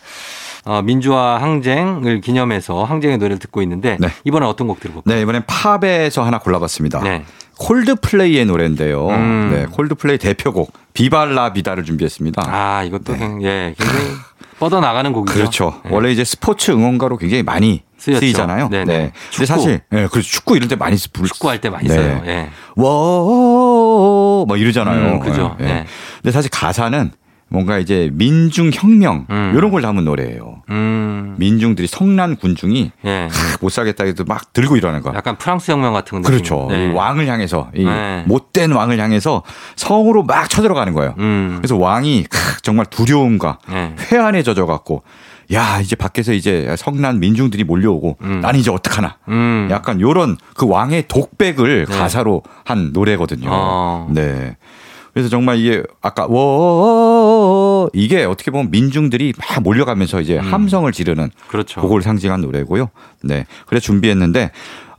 어, 민주화 항쟁을 기념해서 항쟁의 노래를 듣고 있는데 네. 이번엔 어떤 곡 들어볼까요? 네, 이번엔 팝에서 하나 골라봤습니다. 네. 콜드플레이의 노래인데요. 음. 네, 콜드플레이 대표곡 비발라 비다를 준비했습니다. 아, 이것도 굉- 예, 굉장히 뻗어 나가는 곡이죠. 그렇죠. 예. 원래 이제 스포츠 응원가로 굉장히 많이 쓰였죠. 쓰이잖아요. 네네. 네. 축구. 근데 사실 예, 그래서 축구 이런 데 많이 쓰 불- 축구할 때 많이 네. 써요. 예. 워, 막 이러잖아요. 음, 그죠. 예. 네. 근데 사실 가사는 뭔가 이제 민중 혁명 음. 이런 걸 담은 노래예요. 음. 민중들이 성난 군중이 예. 하, 못 살겠다 해도 막 들고 일어나는 거. 약간 프랑스 혁명 같은 느낌. 그렇죠. 네. 이 왕을 향해서 이 네. 못된 왕을 향해서 성으로 막 쳐들어가는 거예요. 음. 그래서 왕이 크, 정말 두려움과 네. 회한에 젖어 갖고 야 이제 밖에서 이제 성난 민중들이 몰려오고 음. 나는 이제 어떡하나. 음. 약간 요런 그 왕의 독백을 네. 가사로 한 노래거든요. 어. 네. 그래서 정말 이게 아까 워 이게 어떻게 보면 민중들이 막 몰려가면서 이제 음. 함성을 지르는 그렇죠. 그걸 상징한 노래고요. 네. 그래서 준비했는데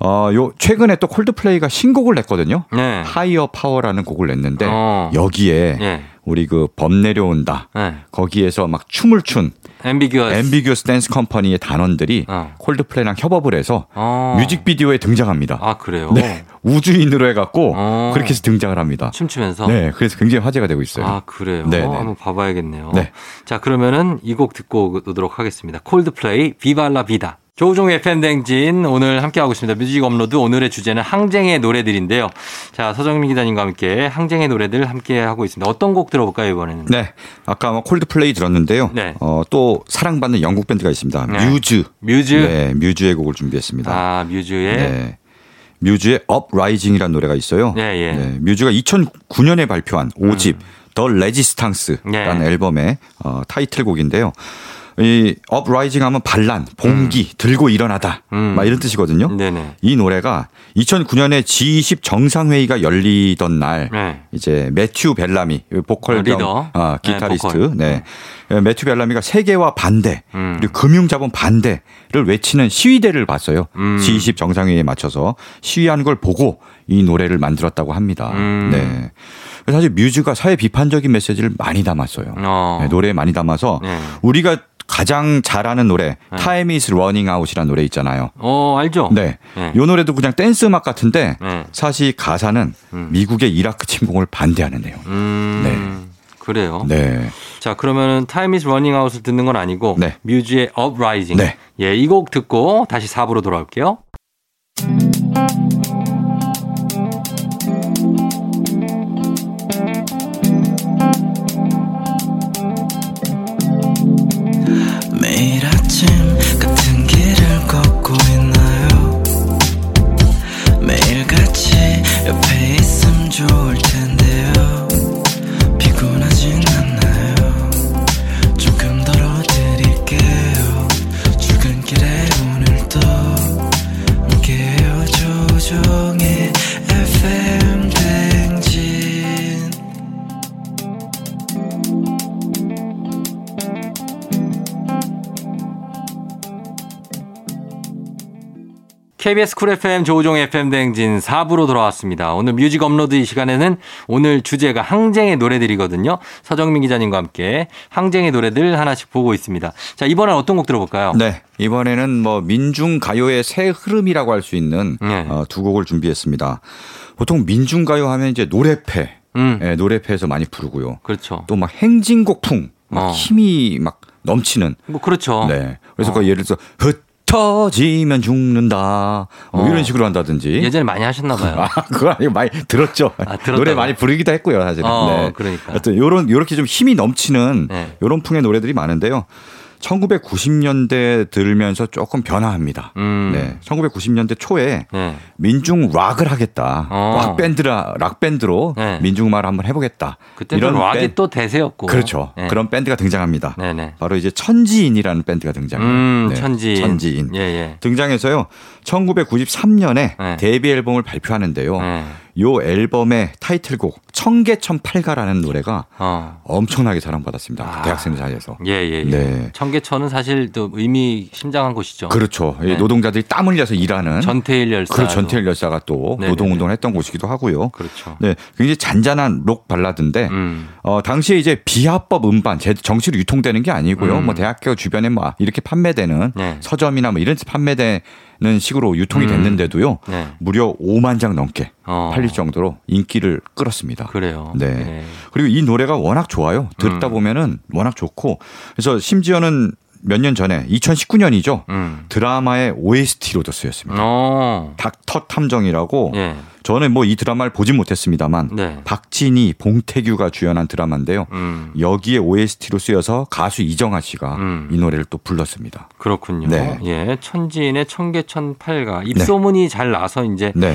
어요 최근에 또 콜드플레이가 신곡을 냈거든요. 네. Higher Power라는 곡을 냈는데 어. 여기에 예. 우리 그 범 내려온다. 네. 거기에서 막 춤을 춘 앰비규어스. 앰비규어스 댄스 컴퍼니의 단원들이 어. 콜드플레이랑 협업을 해서 어. 뮤직비디오에 등장합니다. 아, 그래요? 네. 우주인으로 해갖고 어. 그렇게 해서 등장을 합니다. 춤추면서. 네. 그래서 굉장히 화제가 되고 있어요. 아, 그래요? 네네. 한번 봐봐야겠네요. 네. 자, 그러면은 이 곡 듣고 오도록 하겠습니다. 콜드플레이, Viva la Vida. 조우종의 FM 대행진 오늘 함께하고 있습니다. 뮤직 업로드 오늘의 주제는 항쟁의 노래들인데요. 자, 서정민 기자님과 함께 항쟁의 노래들 함께하고 있습니다. 어떤 곡 들어볼까요, 이번에는? 네. 아까 뭐 콜드플레이 들었는데요. 네. 어, 또 사랑받는 영국 밴드가 있습니다. 네. 뮤즈. 뮤즈. 네. 뮤즈의 곡을 준비했습니다. 아, 뮤즈의. 네. 뮤즈의 Uprising이라는 노래가 있어요. 네, 예. 네, 뮤즈가 2009년에 발표한 5집 The Resistance라는 네. 앨범의 어, 타이틀곡인데요. 이 Uprising 하면 반란, 봉기, 들고 일어나다. 음. 막 이런 뜻이거든요. 네네. 이 노래가 2009년에 G20 정상회의가 열리던 날 네. 이제 매튜 벨라미 보컬 어, 겸. 아, 네, 기타리스트 보컬. 네. 매튜 벨라미가 세계와 반대 음. 그리고 금융 자본 반대를 외치는 시위대를 봤어요. 음. G20 정상회의에 맞춰서 시위하는 걸 보고 이 노래를 만들었다고 합니다. 음. 네. 사실 뮤즈가 사회 비판적인 메시지를 많이 담았어요. 어. 네, 노래에 많이 담아서 네. 우리가 가장 잘하는 노래 네. Time is running out이라는 노래 있잖아요. 어, 알죠? 네. 네. 요 노래도 그냥 댄스 음악 같은데 네. 사실 가사는 음. 미국의 이라크 침공을 반대하는 내용. 음. 그래요. 네. 자, 그러면은 Time is running out을 듣는 건 아니고 네. 뮤즈의 uprising. 네. 예, 이 곡 듣고 다시 4부로 돌아올게요. 매 KBS 쿨 FM 조우종 FM 대행진 4부로 돌아왔습니다. 오늘 뮤직 업로드 이 시간에는 오늘 주제가 항쟁의 노래들이거든요. 서정민 기자님과 함께 항쟁의 노래들 하나씩 보고 있습니다. 자, 이번엔 어떤 곡 들어볼까요? 네. 이번에는 뭐 민중 가요의 새 흐름이라고 할 수 있는 네. 어, 두 곡을 준비했습니다. 보통 민중 가요 하면 이제 노래패, 음. 예, 노래패에서 많이 부르고요. 그렇죠. 또 막 행진곡풍, 막 어. 힘이 막 넘치는. 뭐 그렇죠. 네. 그래서 어. 그 예를 들어서 흩 어지면 죽는다. 뭐 어. 이런 식으로 한다든지. 예전에 많이 하셨나 봐요. 아, 그거 아니고 많이 들었죠. 아? 노래 많이 부르기도 했고요, 사실은. 어, 네. 그러니까. 하여튼 요런 요렇게 좀 힘이 넘치는 네. 요런 풍의 노래들이 많은데요. 1990년대 들면서 조금 변화합니다. 음. 네. 1990년대 초에 네. 민중 락을 하겠다. 어. 락 밴드라 락 밴드로 네. 민중 음악을 한번 해보겠다. 그때는 락이 밴- 또 대세였고. 그렇죠. 네. 그런 밴드가 등장합니다. 네네. 바로 이제 천지인이라는 밴드가 등장해요. 음, 네, 천지인. 천지인. 예, 예. 등장해서요. 1993년에 네. 데뷔 앨범을 발표하는데요. 네. 요 앨범의 타이틀곡 청계천팔가라는 노래가 어. 엄청나게 사랑받았습니다. 아. 대학생 사이에서. 예, 예, 예. 네. 청계천은 사실 또 의미 심장한 곳이죠. 그렇죠. 이 네. 노동자들이 땀 흘려서 일하는 전태일 열사. 그 전태일 열사가 또 네네네. 노동 운동을 했던 곳이기도 하고요. 그렇죠. 네, 굉장히 잔잔한 록 발라드인데 음. 어, 당시에 이제 비합법 음반 제 정식으로 유통되는 게 아니고요. 음. 뭐 대학교 주변에 뭐 이렇게 판매되는 네. 서점이나 뭐 이런 데 판매되는 식으로 유통이 음. 됐는데도요. 네. 무려 5만 장 넘게 어. 팔릴 정도로 인기를 끌었습니다. 그래요. 네. 예. 그리고 이 노래가 워낙 좋아요. 듣다 음. 보면은 워낙 좋고 그래서 심지어는 몇 년 전에 2019년이죠. 음. 드라마의 OST로도 쓰였습니다. 어. 닥터 탐정이라고 예. 저는 뭐 이 드라마를 보진 못했습니다만 네. 박진희, 봉태규가 주연한 드라마인데요. 음. 여기에 OST로 쓰여서 가수 이정아 씨가 음. 이 노래를 또 불렀습니다. 그렇군요. 네. 예. 천지인의 청계천 팔가 입소문이 잘 나서 이제 네.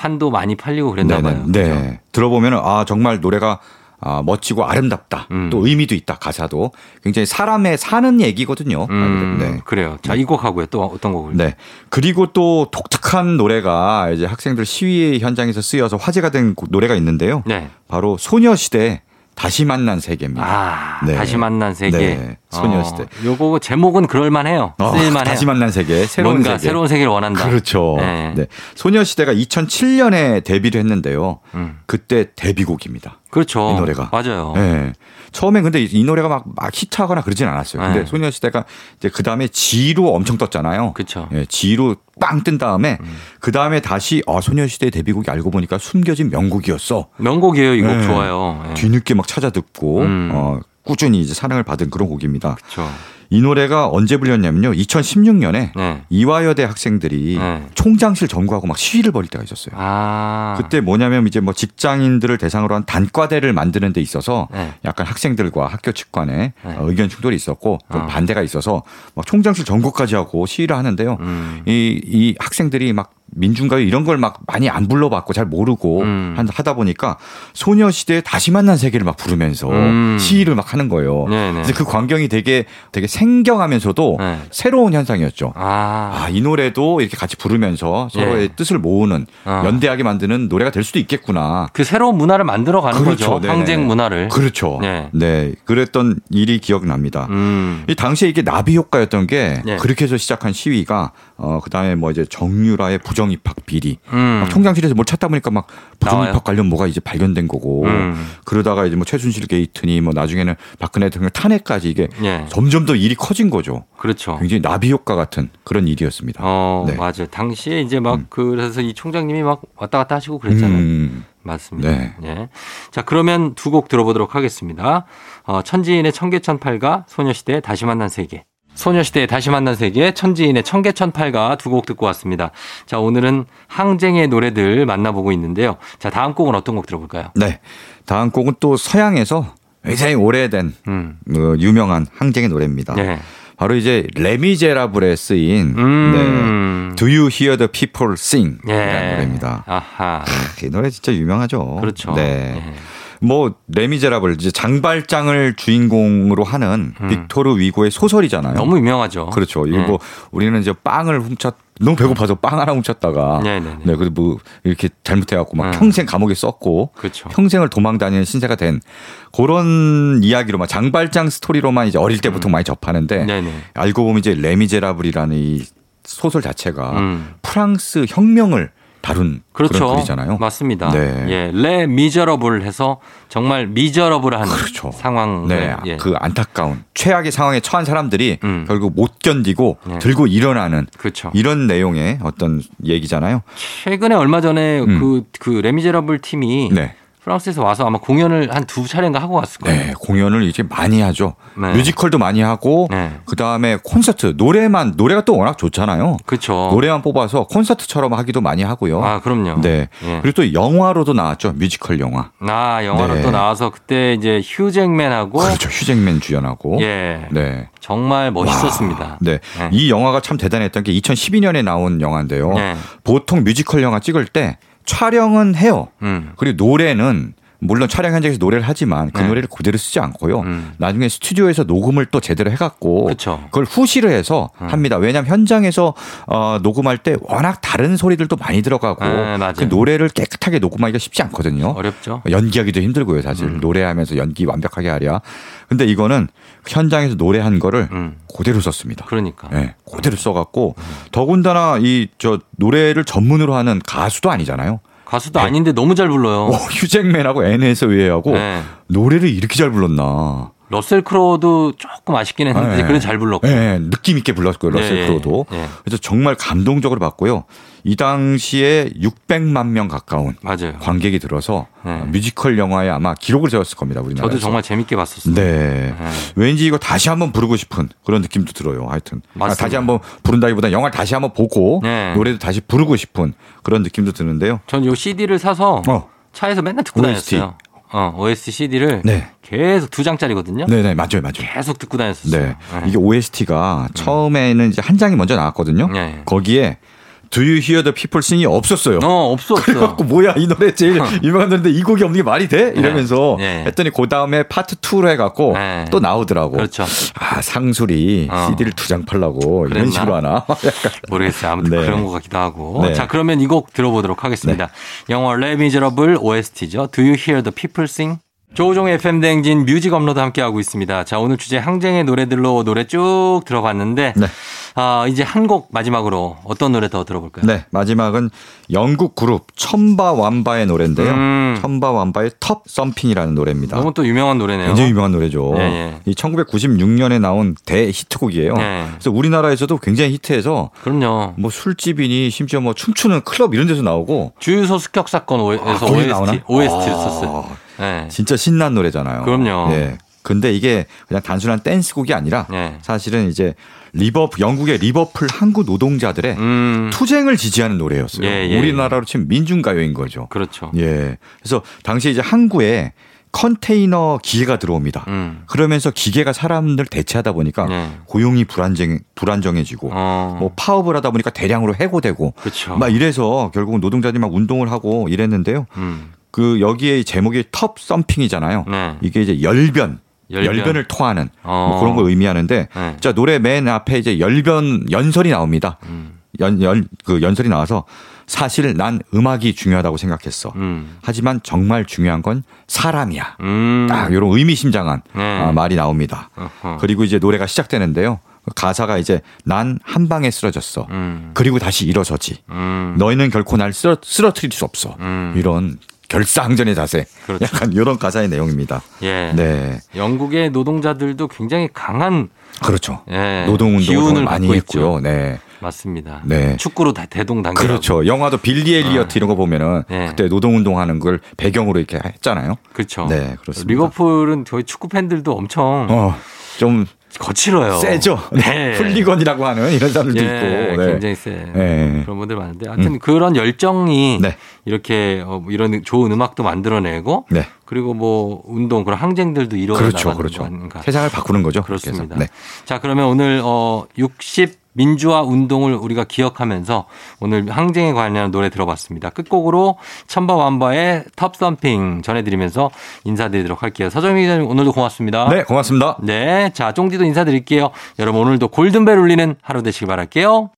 판도 많이 팔리고 그랬나 네, 봐요. 네. 그죠? 네. 들어보면 아 정말 노래가 아, 멋지고 아름답다. 음. 또 의미도 있다. 가사도 굉장히 사람의 사는 얘기거든요. 음. 네. 그래요. 자, 이 곡하고요. 또 어떤 곡을? 네. 그리고 또 독특한 노래가 이제 학생들 시위 현장에서 쓰여서 화제가 된 노래가 있는데요. 네. 바로 소녀시대 다시 만난 세계입니다. 아, 네. 다시 만난 세계. 네, 소녀시대. 어, 요거 제목은 그럴만해요. 어, 쓸만해요. 다시 만난 세계, 새로운 뭔가 세계. 새로운 세계를 원한다. 그렇죠. 네. 네. 소녀시대가 2007년에 데뷔를 했는데요. 음. 그때 데뷔곡입니다. 그렇죠. 이 노래가. 맞아요. 네. 처음엔 근데 이- 이 노래가 막, 막 히트하거나 그러진 않았어요. 근데 네. 소녀시대가 이제 그 다음에 지로 엄청 떴잖아요. 그렇죠. 예, 지로 빵 뜬 다음에 그 다음에 다시 아, 소녀시대 데뷔곡이 알고 보니까 숨겨진 명곡이었어. 명곡이에요. 이곡 네. 좋아요. 예. 뒤늦게 막 찾아 듣고 음. 어, 꾸준히 이제 사랑을 받은 그런 곡입니다. 그렇죠. 이 노래가 언제 불렸냐면요. 2016년에 네. 이화여대 학생들이 네. 총장실 점거하고 막 시위를 벌일 때가 있었어요. 아. 그때 뭐냐면 이제 뭐 직장인들을 대상으로 한 단과대를 만드는 데 있어서 네. 약간 학생들과 학교 측 간에 네. 어, 의견 충돌이 있었고 좀 어. 반대가 있어서 막 총장실 점거까지 하고 시위를 하는데요. 음. 이, 이 학생들이 막 민중가요 이런 걸 막 많이 안 불러봤고 잘 모르고 음. 한- 하다 보니까 소녀시대의 다시 만난 세계를 막 부르면서 음. 시위를 막 하는 거예요. 네네. 그래서 그 광경이 되게 되게 생경하면서도 네. 새로운 현상이었죠. 아. 아, 이 노래도 이렇게 같이 부르면서 서로의 예. 뜻을 모으는 어. 연대하게 만드는 노래가 될 수도 있겠구나. 그 새로운 문화를 만들어 가는 그렇죠. 거죠. 네네. 항쟁 문화를. 그렇죠. 네. 네. 그랬던 일이 기억납니다. 음. 이 당시에 이게 나비 효과였던 게 네. 그렇게 해서 시작한 시위가 어 그다음에 뭐 이제 정유라의 부정 입학 비리 음. 막 총장실에서 뭘 찾다 보니까 막 부정. 입학 관련 뭐가 이제 발견된 거고 음. 그러다가 이제 뭐 최순실 게이트니 뭐 나중에는 박근혜 대통령 탄핵까지 이게 예. 점점 더 일이 커진 거죠. 그렇죠. 굉장히 나비 효과 같은 그런 일이었습니다. 어, 네. 맞아요. 당시에 이제 막 그래서 이 총장님이 막 왔다 갔다 하시고 그랬잖아요. 음. 맞습니다. 네. 예. 자, 그러면 두 곡 들어보도록 하겠습니다. 어, 천지인의 청계천 팔가 소녀시대의 다시 만난 세계. 소녀시대의 다시 만난 세계, 천지인의 청계천 팔가 두 곡 듣고 왔습니다. 자, 오늘은 항쟁의 노래들 만나보고 있는데요. 자, 다음 곡은 어떤 곡 들어볼까요? 네. 다음 곡은 또 서양에서 굉장히 오래된 음. 어, 유명한 항쟁의 노래입니다. 네. 바로 이제 레미제라블에 쓰인 음. 네. Do You Hear the People Sing? 예. 이라는 노래입니다. 아하. 이 노래 진짜 유명하죠. 그렇죠. 네. 예. 뭐 레미제라블 이제 장발장을 주인공으로 하는 음. 빅토르 위고의 소설이잖아요. 너무 유명하죠. 그렇죠. 이거 예. 뭐 우리는 이제 빵을 훔쳤 너무 배고파서 빵 하나 훔쳤다가 네네네. 네, 그래도 뭐 이렇게 잘못해갖고 막 음. 평생 감옥에 썩고 그렇죠. 평생을 도망 다니는 신세가 된 그런 이야기로만 장발장 스토리로만 이제 어릴 때 보통 많이 접하는데 음. 네네. 알고 보면 이제 레미제라블이라는 이 소설 자체가 음. 프랑스 혁명을 그런 그렇죠. 글이잖아요. 맞습니다. 네. 예, 레 미저러블 해서 정말 miserable한 그렇죠. 상황. 네, 예. 그 안타까운 최악의 상황에 처한 사람들이 음. 결국 못 견디고 네. 들고 일어나는 그렇죠. 이런 내용의 어떤 얘기잖아요. 최근에 얼마 전에 음. 그, 그 레미제러블 팀이 네. 프랑스에서 와서 아마 공연을 한 두 차례인가 하고 왔을 거예요. 네, 공연을 이제 많이 하죠. 네. 뮤지컬도 많이 하고 네. 그 다음에 콘서트 노래만 노래가 또 워낙 좋잖아요. 그렇죠. 노래만 뽑아서 콘서트처럼 하기도 많이 하고요. 아, 그럼요. 네. 예. 그리고 또 영화로도 나왔죠. 뮤지컬 영화. 아, 영화로 네. 또 나와서 그때 이제 휴잭맨하고 그렇죠. 휴잭맨 주연하고. 예. 네. 정말 멋있었습니다. 네. 네. 이 영화가 참 대단했던 게 2012년에 나온 영화인데요. 네. 보통 뮤지컬 영화 찍을 때 촬영은 해요. 음. 그리고 노래는 물론 촬영 현장에서 노래를 하지만 그 네. 노래를 그대로 쓰지 않고요. 음. 나중에 스튜디오에서 녹음을 또 제대로 해갖고 그쵸. 그걸 후시를 해서 음. 합니다. 왜냐하면 현장에서 어, 녹음할 때 워낙 다른 소리들도 많이 들어가고 네, 맞아요. 그 노래를 깨끗하게 녹음하기가 쉽지 않거든요. 어렵죠. 연기하기도 힘들고요, 사실 음. 노래하면서 연기 완벽하게 하랴. 근데 이거는 현장에서 노래한 거를 음. 그대로 썼습니다. 그러니까. 네, 그대로 써갖고 더군다나 이 저 노래를 전문으로 하는 가수도 아니잖아요. 가수도 아닌데 너무 잘 불러요. 어, 휴잭맨하고 웨이하고 네. 노래를 이렇게 잘 불렀나. 러셀 크로도 조금 아쉽긴 했는데 네. 그래도 잘 불렀고. 네, 느낌 있게 불렀고요, 러셀 예, 크로도. 예. 그래서 정말 감동적으로 봤고요. 이 당시에 600만 명 가까운 맞아요. 관객이 들어서 네. 뮤지컬 영화에 아마 기록을 세웠을 겁니다, 우리나라에서. 저도 정말 재밌게 봤었습니다. 네. 네. 왠지 이거 다시 한번 부르고 싶은 그런 느낌도 들어요. 하여튼 아, 맞습니다. 다시 한번 부른다기보다 영화를 다시 한번 보고 네. 노래도 다시 부르고 싶은 그런 느낌도 드는데요. 전 요 CD를 사서 어, 차에서 맨날 듣고 OST. 다녔어요. 어, OST CD를 네, 계속 두 장짜리거든요. 네, 네, 맞아요, 맞아요. 계속 듣고 다녔었어요. 네, 이게 OST가 처음에는 이제 한 장이 먼저 나왔거든요. 네. 거기에 Do You Hear the People Sing이 없었어요. 어, 없어, 없어. 그래갖고 뭐야 이 노래 제일 유명한 노래인데 이 곡이 없는 게 말이 돼? 이러면서 네. 했더니 그 다음에 파트 2로 해갖고 네. 또 나오더라고. 그렇죠. 아 상술이 어. CD를 두 장 팔라고 이런 그랬나? 식으로 하나? 모르겠어요. 아무튼 네. 그런 것 같기도 하고. 네. 자, 그러면 이 곡 들어보도록 하겠습니다. 영화 레 미저러블 OST죠. Do you hear the people sing? 조우종의 FM 대행진 뮤직 업로드 함께하고 있습니다. 자, 오늘 주제 항쟁의 노래들로 노래 쭉 들어봤는데, 네. 아, 이제 한 곡 마지막으로 어떤 노래 더 들어볼까요? 네, 마지막은 영국 그룹 Chumbawamba의 노래인데요. 음. Chumbawamba의 Tubthumping이라는 노래입니다. 너무 또 유명한 노래네요. 굉장히 유명한 노래죠. 예, 예. 이 1996년에 나온 대히트곡이에요. 네. 그래서 우리나라에서도 굉장히 히트해서 그럼요. 뭐 술집이니 심지어 뭐 춤추는 클럽 이런 데서 나오고 주유소 습격 사건에서 아, OST, 나오나? OST를 아, 썼어요. 네. 진짜 신난 노래잖아요. 그럼요. 예. 근데 이게 그냥 단순한 댄스곡이 아니라 네. 사실은 이제 리버 영국의 리버풀 항구 노동자들의 음, 투쟁을 지지하는 노래였어요. 예, 예. 우리나라로 치면 민중가요인 거죠. 그렇죠. 예. 그래서 당시에 이제 항구에 컨테이너 기계가 들어옵니다. 음, 그러면서 기계가 사람들 대체하다 보니까 네. 고용이 불안정 불안정해지고 어, 뭐 파업을 하다 보니까 대량으로 해고되고 그렇죠. 막 이래서 결국은 노동자들이 막 운동을 하고 이랬는데요. 음, 그 여기에 제목이 Tubthumping이잖아요. 네. 이게 이제 열변, 열변. 을 토하는 어. 뭐 그런 걸 의미하는데 네. 자 노래 맨 앞에 이제 열변 연설이 나옵니다. 음, 연, 연, 그 연설이 나와서 사실 난 음악이 중요하다고 생각했어. 음, 하지만 정말 중요한 건 사람이야. 음. 딱 이런 의미심장한 네. 아, 말이 나옵니다. 어허. 그리고 이제 노래가 시작되는데요. 가사가 이제 난 한 방에 쓰러졌어. 음, 그리고 다시 일어서지. 음, 너희는 결코 날 쓰러, 쓰러뜨릴 수 없어. 음. 이런 결사항전의 자세. 그렇죠. 약간 이런 가사의 내용입니다. 예. 네. 영국의 노동자들도 굉장히 강한 그렇죠. 예, 노동 운동을 기운을 정말 많이 했고요. 있죠. 네. 맞습니다. 네. 축구로 다 대동단결. 그렇죠. 영화도 빌리 엘리어트 이런 거 보면은 네. 그때 노동 운동하는 걸 배경으로 이렇게 했잖아요. 그렇죠. 네, 그렇습니다. 리버풀은 저희 축구 팬들도 엄청 어, 좀 거칠어요. 세죠. 네. 훌리건이라고 하는 이런 사람들도 예, 있고. 네. 굉장히 세. 네. 그런 분들 많은데 하여튼 그런 열정이 네. 이렇게 어, 뭐 이런 좋은 음악도 만들어내고 네. 그리고 뭐 운동 그런 항쟁들도 이루어 그렇죠. 나가는 그렇죠. 세상을 바꾸는 거죠. 그렇습니다. 네. 자 그러면 오늘 어 60 민주화 운동을 우리가 기억하면서 오늘 항쟁에 관련한 노래 들어봤습니다. 끝곡으로 첨바완바의 텁썸핑 전해드리면서 인사드리도록 할게요. 서정민 기자님 오늘도 고맙습니다. 네, 고맙습니다. 네, 자 쫑디도 인사드릴게요. 여러분 오늘도 골든벨 울리는 하루 되시길 바랄게요.